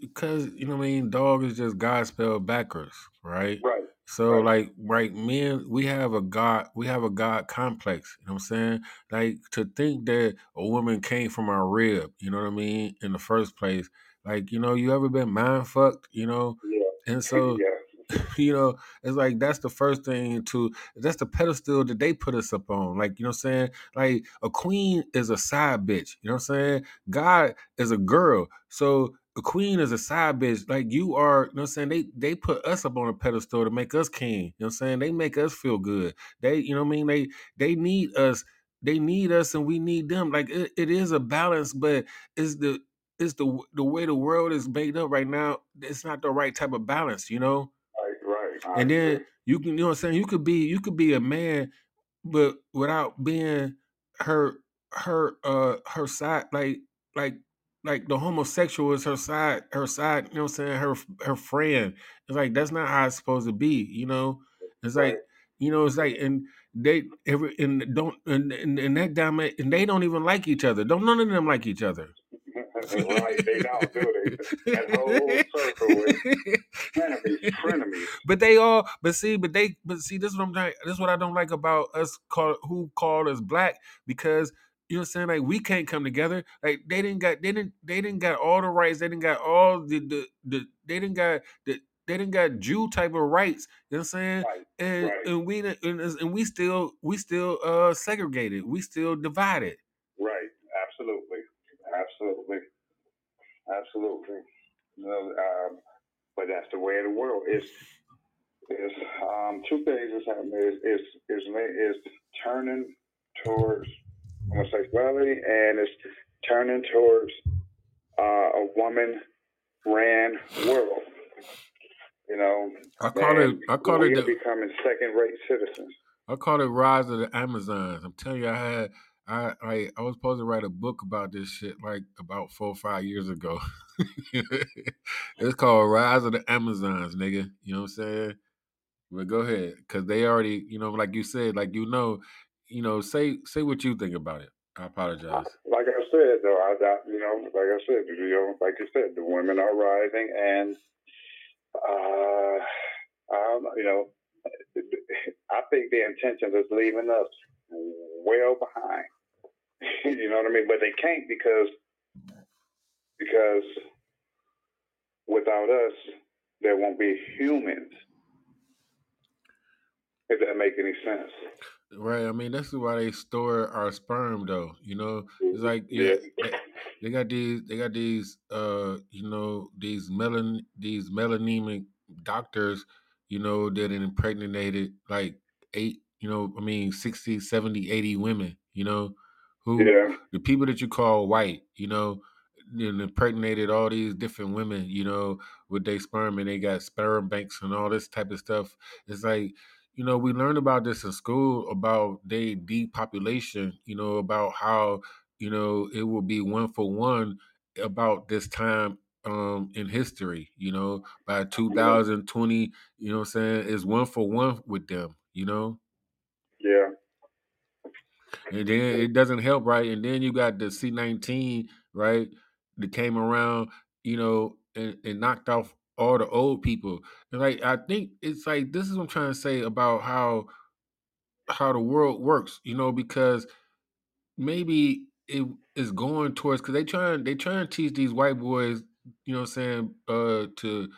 Because, you know what I mean? Dog is just God spelled backwards, right? Right. So Right. like right men we have a God we have a God complex, you know what I'm saying? Like to think that a woman came from our rib, you know what I mean, in the first place. Like, you know, you ever been mind fucked, you know? Yeah. And so yeah. you know, it's like that's the first thing to that's the pedestal that they put us up on. Like, you know what I'm saying? Like a queen is a side bitch. You know what I'm saying? God is a girl. So a queen is a side bitch. Like you are, you know what I'm saying? They they put us up on a pedestal to make us king. You know what I'm saying? They make us feel good. They, you know what I mean? They they need us. They need us and we need them. Like it, it is a balance, but it's the it's the the way the world is made up right now. It's not the right type of balance, you know. Right. Right. And then you can, you know what I'm saying? You could be, you could be a man, but without being her, her, uh, her side, like, like, like the homosexual is her side, her side. You know what I'm saying? Her, her friend. It's like that's not how it's supposed to be. You know, it's like You know, it's like and they every and don't and and, and that damn and they don't even like each other. Don't none of them like each other. right, they don't do they? That whole circle is frenemies, frenemies. But they all, but see, but they, but see, this is what I'm trying. This is what I don't like about us call who called us black because you know what I'm saying. Like we can't come together. Like they didn't got, they didn't, they didn't got all the rights. They didn't got all the the, the they didn't got the they didn't got Jew type of rights. You know what I'm saying? Right, And right. and we and, and we still we still uh segregated. We still divided. Right, absolutely, absolutely, absolutely. Um, but that's the way of the world. It's it's um, two things is happening. Is is is is turning towards homosexuality, and it's turning towards uh, a woman ran world. You know, I call it I call it the, becoming second rate citizens. I call it Rise of the Amazons. I'm telling you, I had I I, I was supposed to write a book about this shit like about four or five years ago. it's called Rise of the Amazons, nigga. You know what I'm saying? But go ahead, cause they already, you know, like you said, like you know, you know, say say what you think about it. I apologize. Like I said, though, I, I you know, like I said, you know, like you said, the women are rising, and uh, I don't you know, I think their intentions is leaving us well behind. you know what I mean? But they can't because because without us, there won't be humans. If that make any sense. Right. I mean, that's why they store our sperm, though. You know, it's like yeah, they, they got these, they got these, uh, you know, these melan, these melanemic doctors, you know, that impregnated like eight, you know, I mean, 60, 70, 80 women, you know, who Yeah. the people that you call white, you know, and impregnated all these different women, you know, with their sperm and they got sperm banks and all this type of stuff. It's like, you know, we learned about this in school about they depopulation, you know, about how, you know, it will be one for one about this time um in history, you know, by 2020, you know what I'm saying, is one for one with them, you know? Yeah. And then it doesn't help, right? And then you got the C nineteen, right? That came around, you know, and, and knocked off all the old people. And like I think it's like this is what I'm trying to say about how how the world works, you know, because maybe it is going towards because they trying they trying to teach these white boys, you know what I'm saying, uh to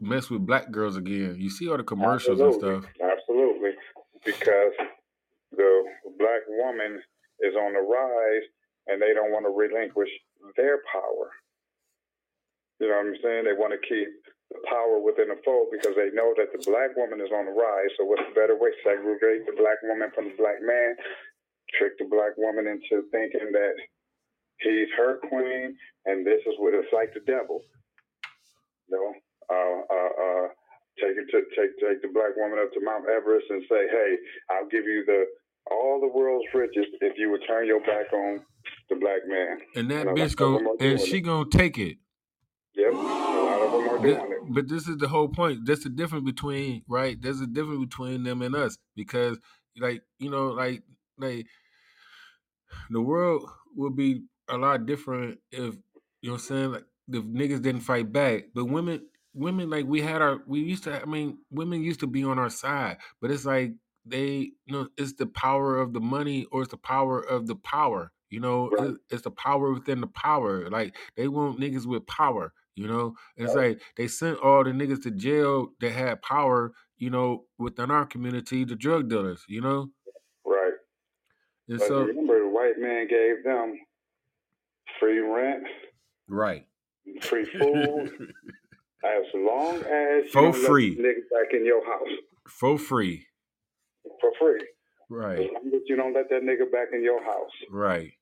mess with black girls again. You see all the commercials Absolutely. and stuff. Absolutely. Because the black woman is on the rise and they don't want to relinquish their power. You know what I'm saying? They want to keep the power within the fold because they know that the black woman is on the rise. So what's the better way? Segregate the black woman from the black man, trick the black woman into thinking that he's her queen and this is what it's like the devil. You know, uh, uh, uh, take it to take take the black woman up to Mount Everest and say, "Hey, I'll give you the all the world's riches if you would turn your back on the black man." And that And bitch go and she gonna take it. Yep, a lot of them are doing it. but this is the whole point. That's the difference between right. There's a difference between them and us because, like you know, like like the world would be a lot different if you know what I'm saying. Like if niggas didn't fight back, but women, women like we had our we used to. I mean, women used to be on our side, but it's like they you know it's the power of the money or it's the power of the power. You know, Right. it- it's the power within the power. Like they want niggas with power. You know, it's like they sent all the niggas to jail that had power. You know, within our community, the drug dealers. You know, Right. and But so remember, the white man gave them free rent, right. free food, as long as For free. let the nigga back in your house for free. for free. Right, As long as you don't let that nigga back in your house. right.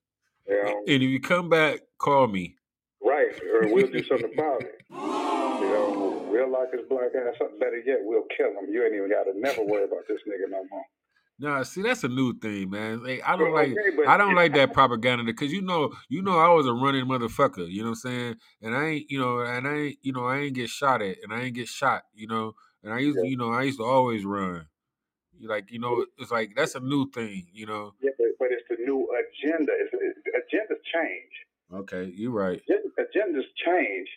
You And if you come back, call me. Right? Or we'll do something about it. You know, we'll lock his black ass up. Better yet, we'll kill him. You ain't even got to never worry about this nigga no more. Nah, see, that's a new thing, man. Like, I don't Well, like, okay, I don't like that propaganda because you know, you know, I was a running motherfucker. You know what I'm saying? And I ain't, you know, and I ain't, you know, I ain't get shot at, and I ain't get shot. You know, and I used, to, Yeah. you know, I used to always run. Like you know, it's like that's a new thing. You know. Yeah, but, but it's the new agenda. It's, it's, agendas change. Okay, you're right. Agendas change,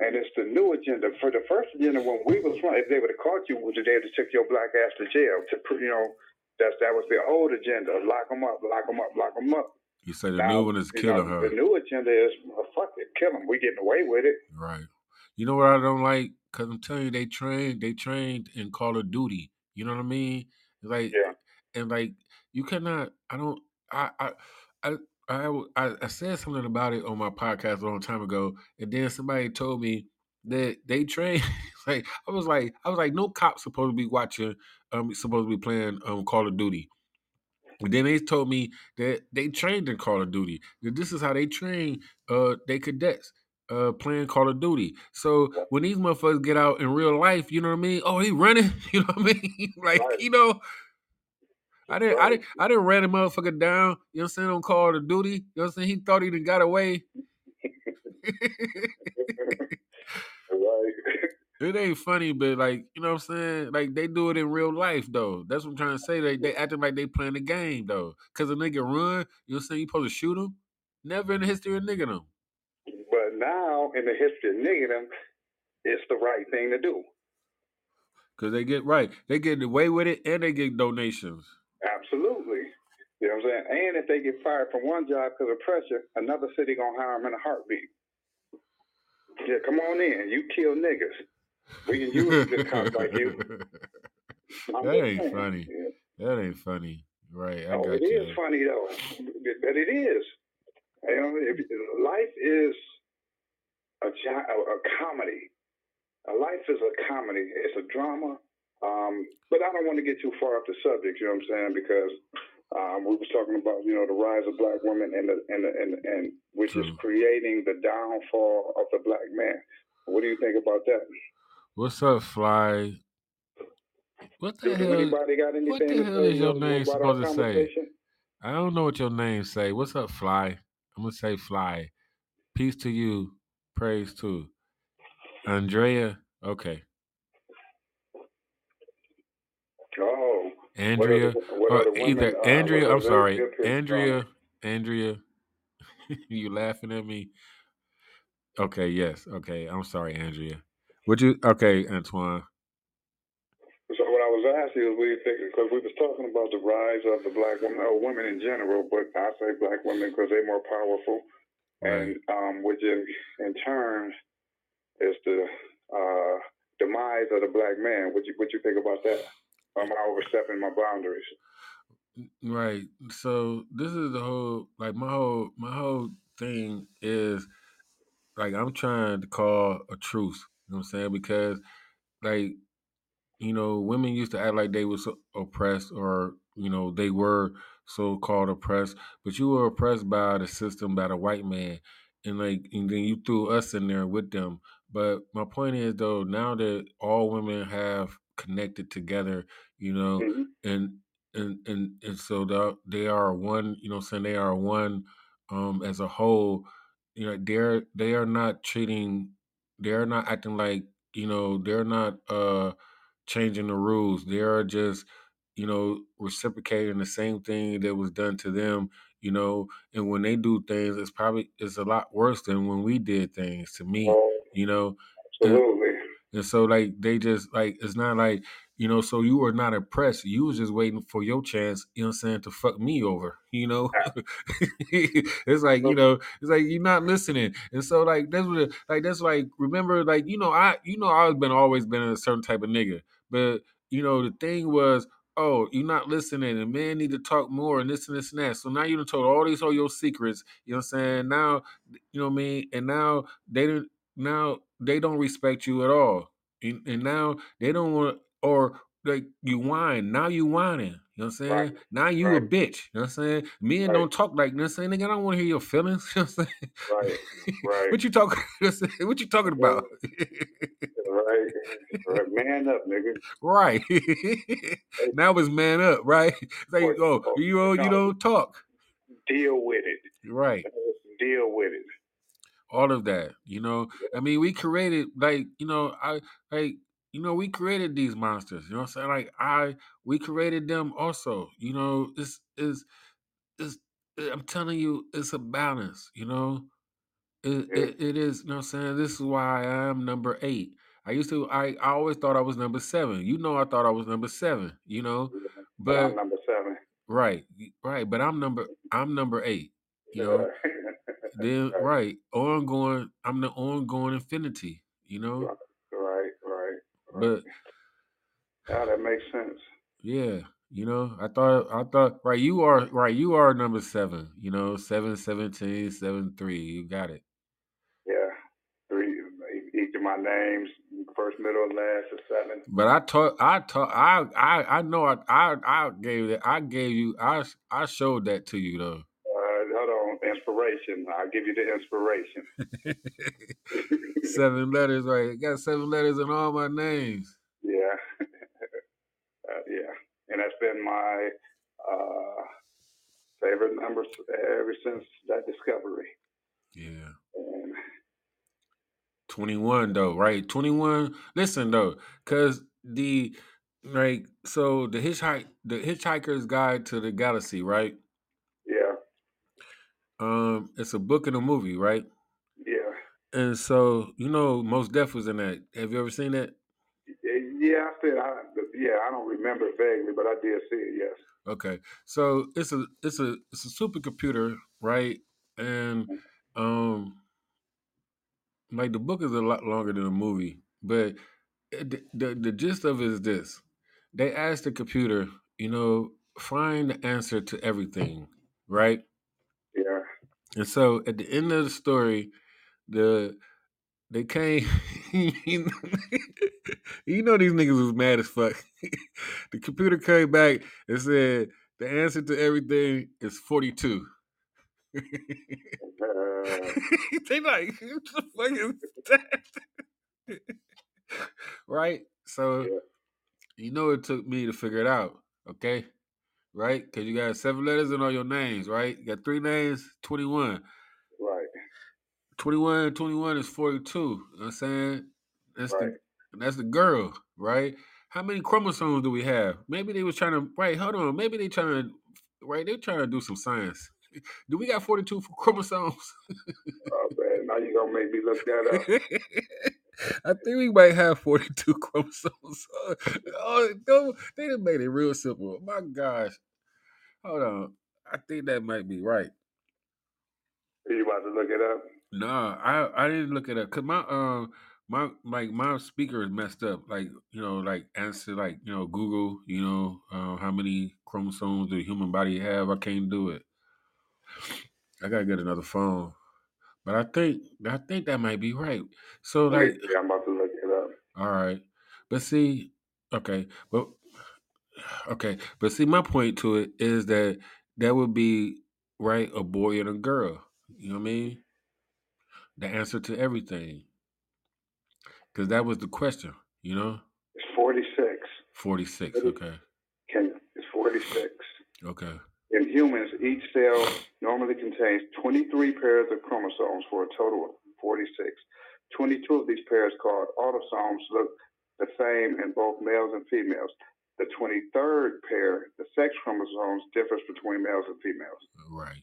and it's the new agenda. For the first agenda, when we was from, if they would have caught you, would they have took your black ass to jail? To you know, that's that was the old agenda. Lock them up, lock them up, lock them up. You say the Now, new one is killing know, her. The new agenda is well, fuck it, kill them. We getting away with it. Right. You know what I don't like? Cause I'm telling you, they trained. They trained in Call of Duty. You know what I mean? Like, Yeah. and like you cannot. I don't. I. I. I. I, I, I said something about it on my podcast a long time ago, and then somebody told me that they train. like I was like, I was like, no cop supposed to be watching, um, supposed to be playing um Call of Duty. And then they told me that they trained in Call of Duty. That this is how they train uh they cadets uh playing Call of Duty. So when these motherfuckers get out in real life, you know what I mean? Oh, he running, you know what I mean? like, Right. you know, I didn't I didn't I didn't ran a motherfucker down, you know what I'm saying, on Call of Duty. You know what I'm saying? He thought he done got away. right. It ain't funny, but like, you know what I'm saying? Like they do it in real life though. That's what I'm trying to say. They they acting like they playing the game though. Cause a nigga run, you know what I'm saying? You supposed to shoot him? Never in the history of nigga them. But now, in the history of nigga, them, it's the right thing to do. Cause they get right. They get away with it and they get donations. Absolutely. You know what I'm saying? And if they get fired from one job because of pressure, another city gonna hire them in a heartbeat. Yeah, come on in. You kill niggas. We can use good cops like you. I'm That ain't saying. funny. Yeah. That ain't funny. Right. I Oh, got it you. is funny though. But it is. You know, if, life is a, a, a comedy. A life is a comedy. It's a drama. Um, but I don't want to get too far off the subject. You know what I'm saying? Because um, we was talking about you know the rise of black women and the and the, and, and which is creating the downfall of the black man. What do you think about that? What's up, Fly? What the hell? anybody got anything what the hell is your name supposed to say? I don't know what your name say. What's up, Fly? I'm gonna say Fly. Peace to you. Praise to Andrea. Okay, Oh, Andrea. What are the, what Or are the women, either uh, Andrea. I'm sorry, good picks Andrea. Andrea. you laughing at me? Okay. Yes. Okay. I'm sorry, Andrea. Would you? Okay, Antoine. So what I was asking is, what do you think? Because we was talking about the rise of the black women, or women in general, but I say black women because they're more powerful, and um, which in in turn is the uh, demise of the black man. What you what you think about that? Am I overstepping my boundaries? Right. So this is the whole like my whole my whole thing is like I'm trying to call a truce. You know what I'm saying? Because like you know, women used to act like they was oppressed or, you know, they were so called oppressed, but you were oppressed by the system, by the white man. And like and then you threw us in there with them. But my point is though, now that all women have connected together, you know, Mhm. and and and and so the, they are one, you know, saying they are one um as a whole, you know, they're they are not treating they're not acting like, you know, they're not uh changing the rules. They are just, you know, reciprocating the same thing that was done to them, you know, and when they do things, it's probably it's a lot worse than when we did things to me, you know. Absolutely. And so like they just like it's not like, you know, so you were not oppressed. You was just waiting for your chance, you know what I'm saying, to fuck me over, you know. it's like, you know, it's like you're not listening. And so like that's what like that's like remember like, you know, I you know I've been always been a certain type of nigga. But you know, the thing was, oh, you're not listening, and men need to talk more, and this and this and that. So now you done told all these all your secrets. You know what I'm saying? Now, you know what I mean. And now they didn't. Now they don't respect you at all, and, and now they don't want or like you whine. Now you whining. You know what I'm saying? Right. Now you a bitch. You know what I'm saying? Men Right. don't talk like that. Saying nigga, I don't want to hear your feelings. You know what I'm saying? Right. Right. what you talking? what you talking about? Right. right. Man up, nigga. Right. now it's man up, right? Like, Right. oh, Oh, you don't, you don't talk. Deal with it. Right. Deal with it. All of that. You know, I mean, we created like, you know, I like, you know, we created these monsters. You know what I'm saying? Like I, we created them also. You know, it's is is eh, I'm telling you, it's a balance. You know, it, it it is. You know what I'm saying? This is why I am number eight. I used to. I, I always thought I was number seven. You know, I thought I was number seven. You know, But I'm number seven. right, right. But I'm number. I'm number eight. You know. Then Right. right, ongoing. I'm the ongoing infinity. You know. right, right, right. But Yeah, that makes sense. yeah, you know, I thought I thought right, you are right, you are number seven, you know, seven seventeen, seven three. You got it. Yeah. Three each of my names, first, middle, and last is seven. But I taught I taught I I I know I I I gave that, I gave you I I showed that to you though. Inspiration. I'll give you the inspiration. seven letters, right? Got seven letters in all my names. Yeah. uh, yeah. And that's been my uh, favorite number ever since that discovery. Yeah. And 21 though, right? 21. Listen though, cuz the like so the hitchhike the hitchhiker's guide to the galaxy, right? Um it's a book and a movie, right? yeah. And so, you know, Mos Def was in that. Have you ever seen that? Yeah, I said, I, yeah, I don't remember vaguely, but I did see it, yes. Okay. So it's a it's a it's a supercomputer, right? And um like the book is a lot longer than the movie, but the, the the gist of it is this: they asked the computer, you know, find the answer to everything, right? And so at the end of the story, the they came. you know these niggas was mad as fuck. the computer came back and said the answer to everything is forty two. they like what the fuck is that? right? So Yeah. you know it took me to figure it out, okay? Right? Because you got seven letters in all your names, right? You got three names, 21. right, 21, 21 is 42. You know what I'm saying? That's Right. the that's the girl, right? How many chromosomes do we have? Maybe they was trying to right, hold on. Maybe they trying to right, they're trying to do some science. Do we got 42 chromosomes? oh, man, now you're going to make me look that up. I think we might have 42 chromosomes. Oh, no, they done made it real simple. My gosh. Hold on. I think that might be right. Are you about to look it up? No, I I didn't look it because my um my like my speaker is messed up. Like you know, like answer like you know Google. You know uh, how many chromosomes the human body have. I can't do it. I gotta get another phone. But I think I think that might be right. So Let me like, see, I'm about to look it up. all right, but see, okay, but okay, but see, my point to it is that that would be right a boy and a girl. You know what I mean? The answer to everything. Because that was the question, you know? It's 46. 46. What is- Okay. Can, it's 46. Okay. In humans, each cell normally contains 23 pairs of chromosomes for a total of 46. 22 of these pairs, called autosomes, look the same in both males and females. The 23rd pair, the sex chromosomes, differs between males and females. Right.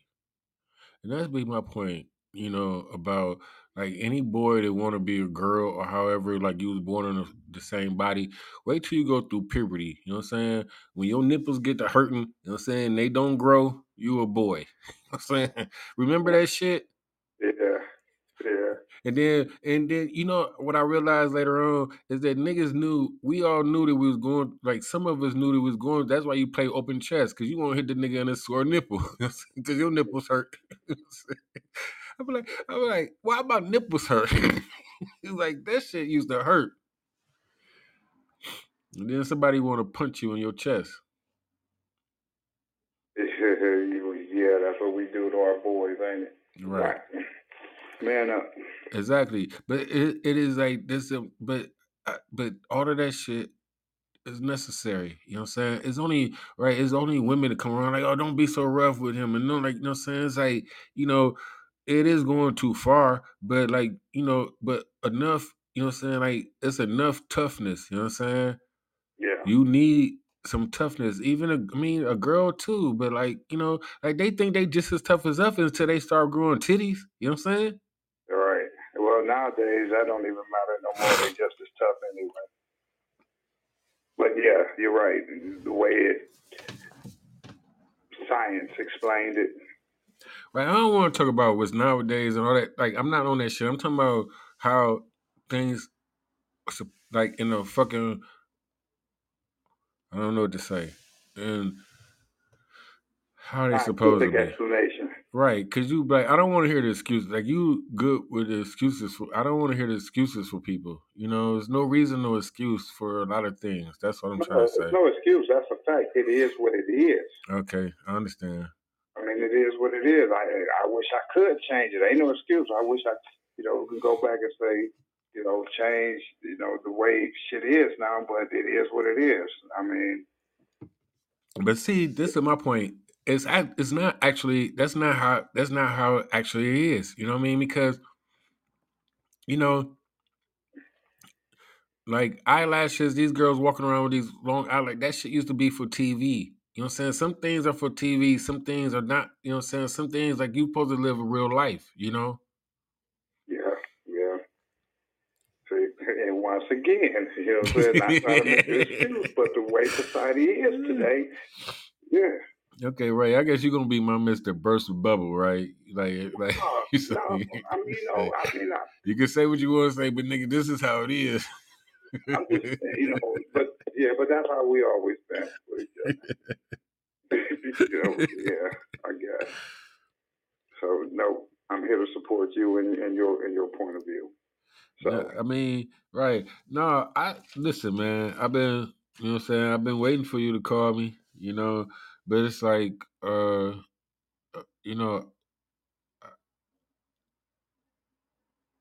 And that's be my point, you know, about like any boy that want to be a girl or however, like you was born in the, the same body, wait till you go through puberty. You know what I'm saying? When your nipples get to hurting, you know what I'm saying? They don't grow, you a boy. You know what I'm saying? Remember that shit? Yeah, yeah, And then, and then, you know what I realized later on is that niggas knew we all knew that we was going. Like some of us knew that we was going. That's why you play open chest because you won't hit the nigga in his sore nipple because your nipples hurt. I'm like, I'm like, why my nipples hurt? He's like, that shit used to hurt. And then somebody want to punch you in your chest. yeah. That's what we do to our boys, ain't it? Right. Man up. Exactly. But it, it is like this. uh, But uh, but all of that shit is necessary. You know what I'm saying? It's only right. It's only women that come around like, oh, don't be so rough with him, and no, like you know what I'm saying? It's like you know, it is going too far. But like you know, but enough you know what I'm saying? Like it's enough toughness, you know what I'm saying? Yeah. You need some toughness. Even a, I mean, a girl too. But like, you know, like they think they just as tough as us until they start growing titties. You know what I'm saying? All right. Well, nowadays that don't even matter no more. They just as tough anyway. But yeah, you're right. The way it science explained it. Right. I don't want to talk about what's nowadays and all that. Like, I'm not on that shit. I'm talking about how things, like in a fucking, I don't know what to say, and how they supposed to explanation. Right, cause you like I don't want to hear the excuses. Like you good with the excuses. For, I don't want to hear the excuses for people. You know, there's no reason, no excuse for a lot of things. That's what I'm No, trying to say. no excuse. That's a fact. It is what it is. Okay, I understand. I mean, it is what it is. I I wish I could change it. Ain't no excuse. I wish I, you know, could go back and say, you know, change, you know, the way shit is now. But it is what it is. I mean, But see, this is my point. It's it's not actually that's not how that's not how it actually is. You know what I mean? Because you know, like eyelashes, these girls walking around with these long eyelash, that shit used to be for TV. You know what I'm saying? Some things are for TV, some things are not. You know what I'm saying? Some things like you supposed to live a real life. You know? yeah, yeah. See, and once again, you know, what I'm saying, not trying to make an excuse, but the way society is today, yeah. Okay, Ray. I guess you're gonna be my Mister Burst of Bubble, right? Like, like No, you, say, no, I mean, know, I mean, I, you can say what you want to say, but nigga, this is how it is. I'm just saying, you know, but yeah, but that's how we always been with each other. you know, yeah, I guess. So no, I'm here to support you and, and your and your point of view. So I mean, right. No, I listen, man. I've been, you know what I'm saying? I've been waiting for you to call me, you know, but it's like uh uh, you know,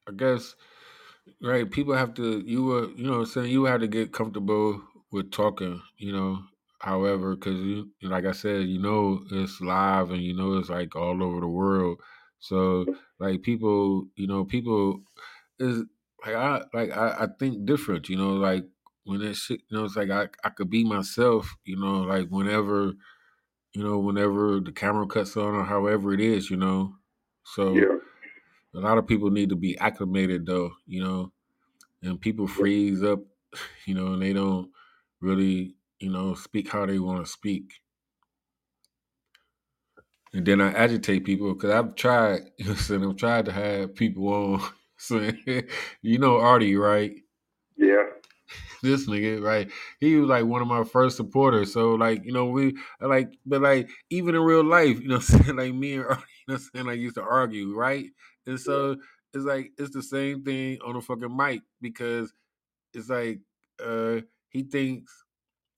I guess right, people have to you were, you know what I'm saying, you had to get comfortable with talking, you know, however, cuz you like I said, you know it's live and you know it's like all over the world. So, like people, you know, people is like I like I, I think different, you know, like when that shit, you know, it's like I, I could be myself, you know, like whenever, you know, whenever the camera cuts on or however it is, you know. So yeah, a lot of people need to be acclimated though, you know, and people freeze up, you know, and they don't really, you know, speak how they want to speak. And then I agitate people because I've tried, you know, I'm saying, I've tried to have people on saying, you know, Artie, right? yeah, this nigga, right? He was like one of my first supporters. So like, you know, we like but like even in real life, you know I'm saying? Like me and Artie, you know I'm saying, like used to argue, right? And so it's like it's the same thing on a fucking mic because it's like uh he thinks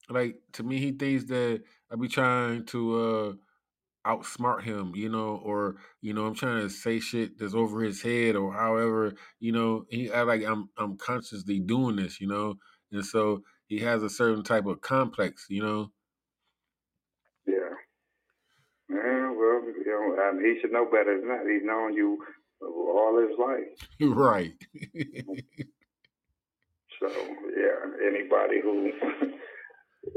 like to me he thinks that I be trying to uh outsmart him, you know, or you know, I'm trying to say shit that's over his head or however, you know, he I like I'm I'm consciously doing this, you know. And so he has a certain type of complex, you know. yeah. Yeah, well, you know, I mean, he should know better than that. He's known you all his life. right. So yeah, anybody who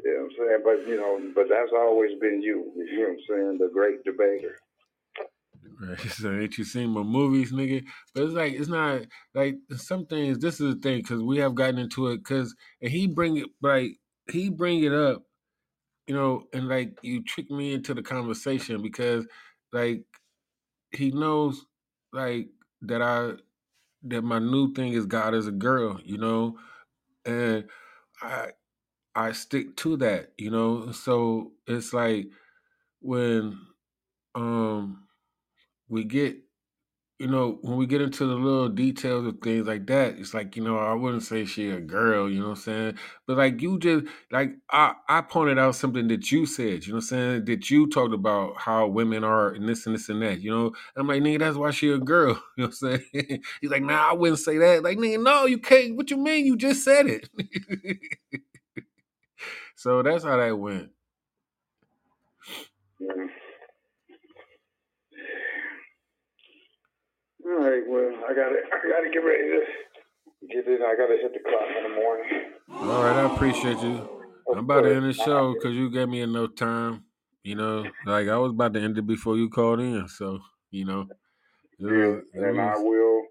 you know what I'm saying, but you know, but that's always been you. You know what I'm saying, the great debater. Right. So ain't you seen my movies, nigga? But it's like it's not like some things. This is the thing because we have gotten into it because and he bring it like he bring it up, you know, and like you trick me into the conversation because like he knows like that I that my new thing is God as a girl, you know, and I I stick to that, you know. So it's like when um we get you know, when we get into the little details of things like that, it's like, you know, I wouldn't say she a girl, you know what I'm saying? But like you just like I, I pointed out something that you said, you know what I'm saying? That you talked about how women are and this and this and that, you know? I'm like, nigga, that's why she a girl. You know what I'm saying? He's like, nah, I wouldn't say that. Like, nigga, no, you can't. What you mean? You just said it. so that's how that went. Yeah. All right, well, I gotta, I gotta get ready to get in. I gotta hit the clock in the morning. All right, I appreciate you. I'm about to end the show because you gave me enough time. You know, like I was about to end it before you called in. So, you know. Yeah, was- it and I was- will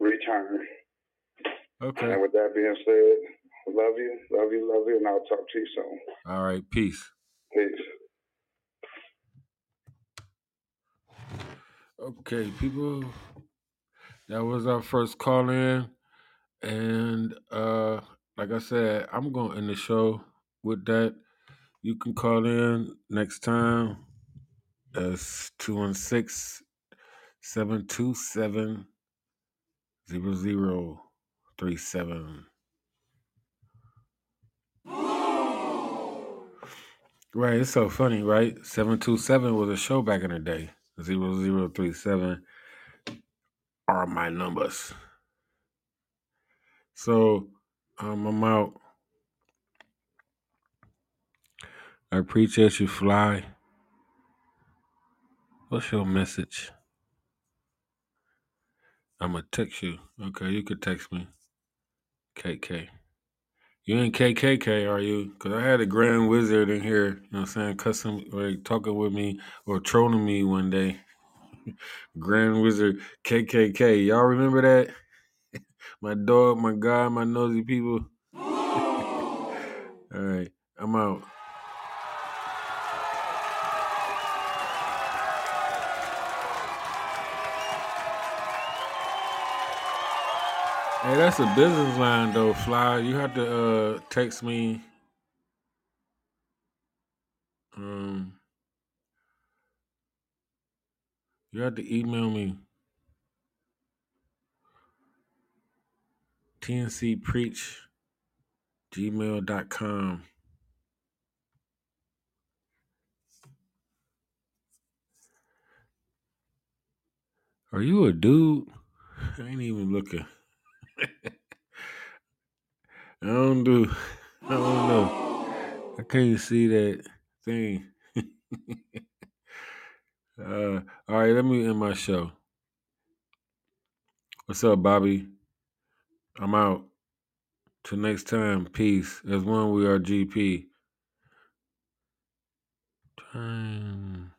return. okay. And with that being said, love you, love you, love you, and I'll talk to you soon. All right. Peace. Peace. Okay, people. That was our first call in. And uh like I said, I'm gonna end the show with that. You can call in next time. That's 216 727 0037. Right, it's so funny, right? 727 was a show back in the day. 0037 are my numbers. So um, I'm out. I appreciate you, Fly. What's your message? I'm gonna text you. Okay, you could text me. KK. You ain't KKK, are you? Because I had a Grand Wizard in here, you know what I'm saying, cussing, or talking with me or trolling me one day. Grand Wizard KKK. Y'all remember that? my dog, my guy, my nosy people. All right, I'm out. Hey, that's a business line though, Fly. You have to uh text me. You have to email me. tncpreach gmail.com. Are you a dude? I ain't even looking. I don't do. I don't know. I can't see that thing. uh, all right, let me end my show. What's up, Bobby? I'm out. Till next time, peace. As one, we are GP. Time.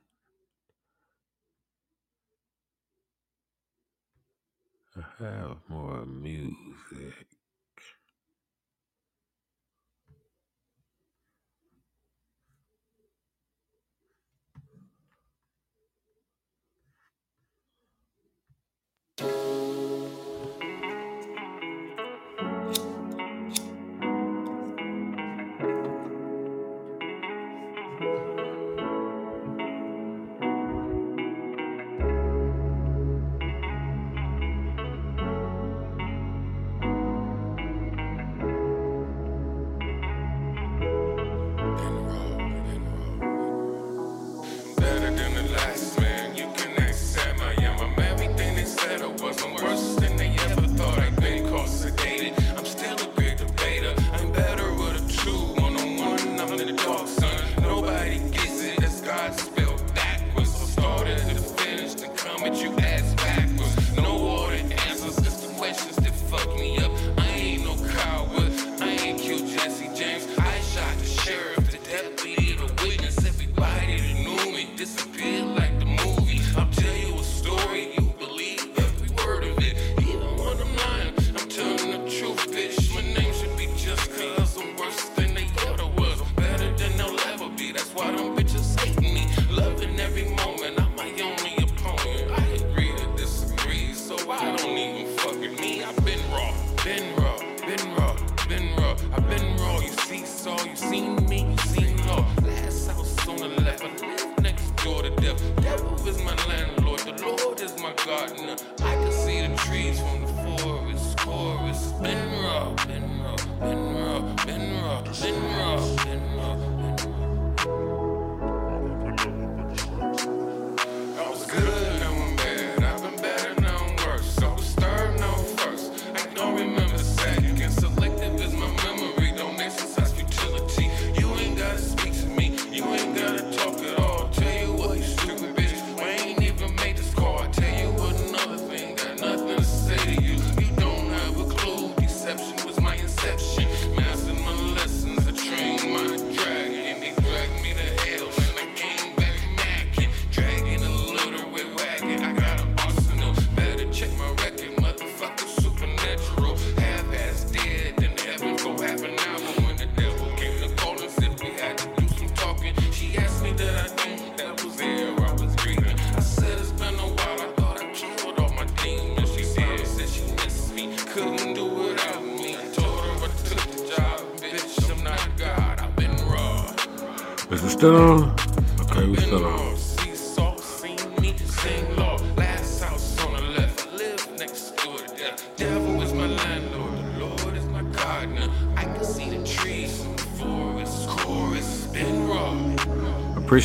I have more music. Better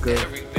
good.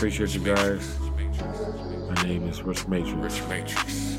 Appreciate you guys. My name is Rich Matrix. Rich Matrix.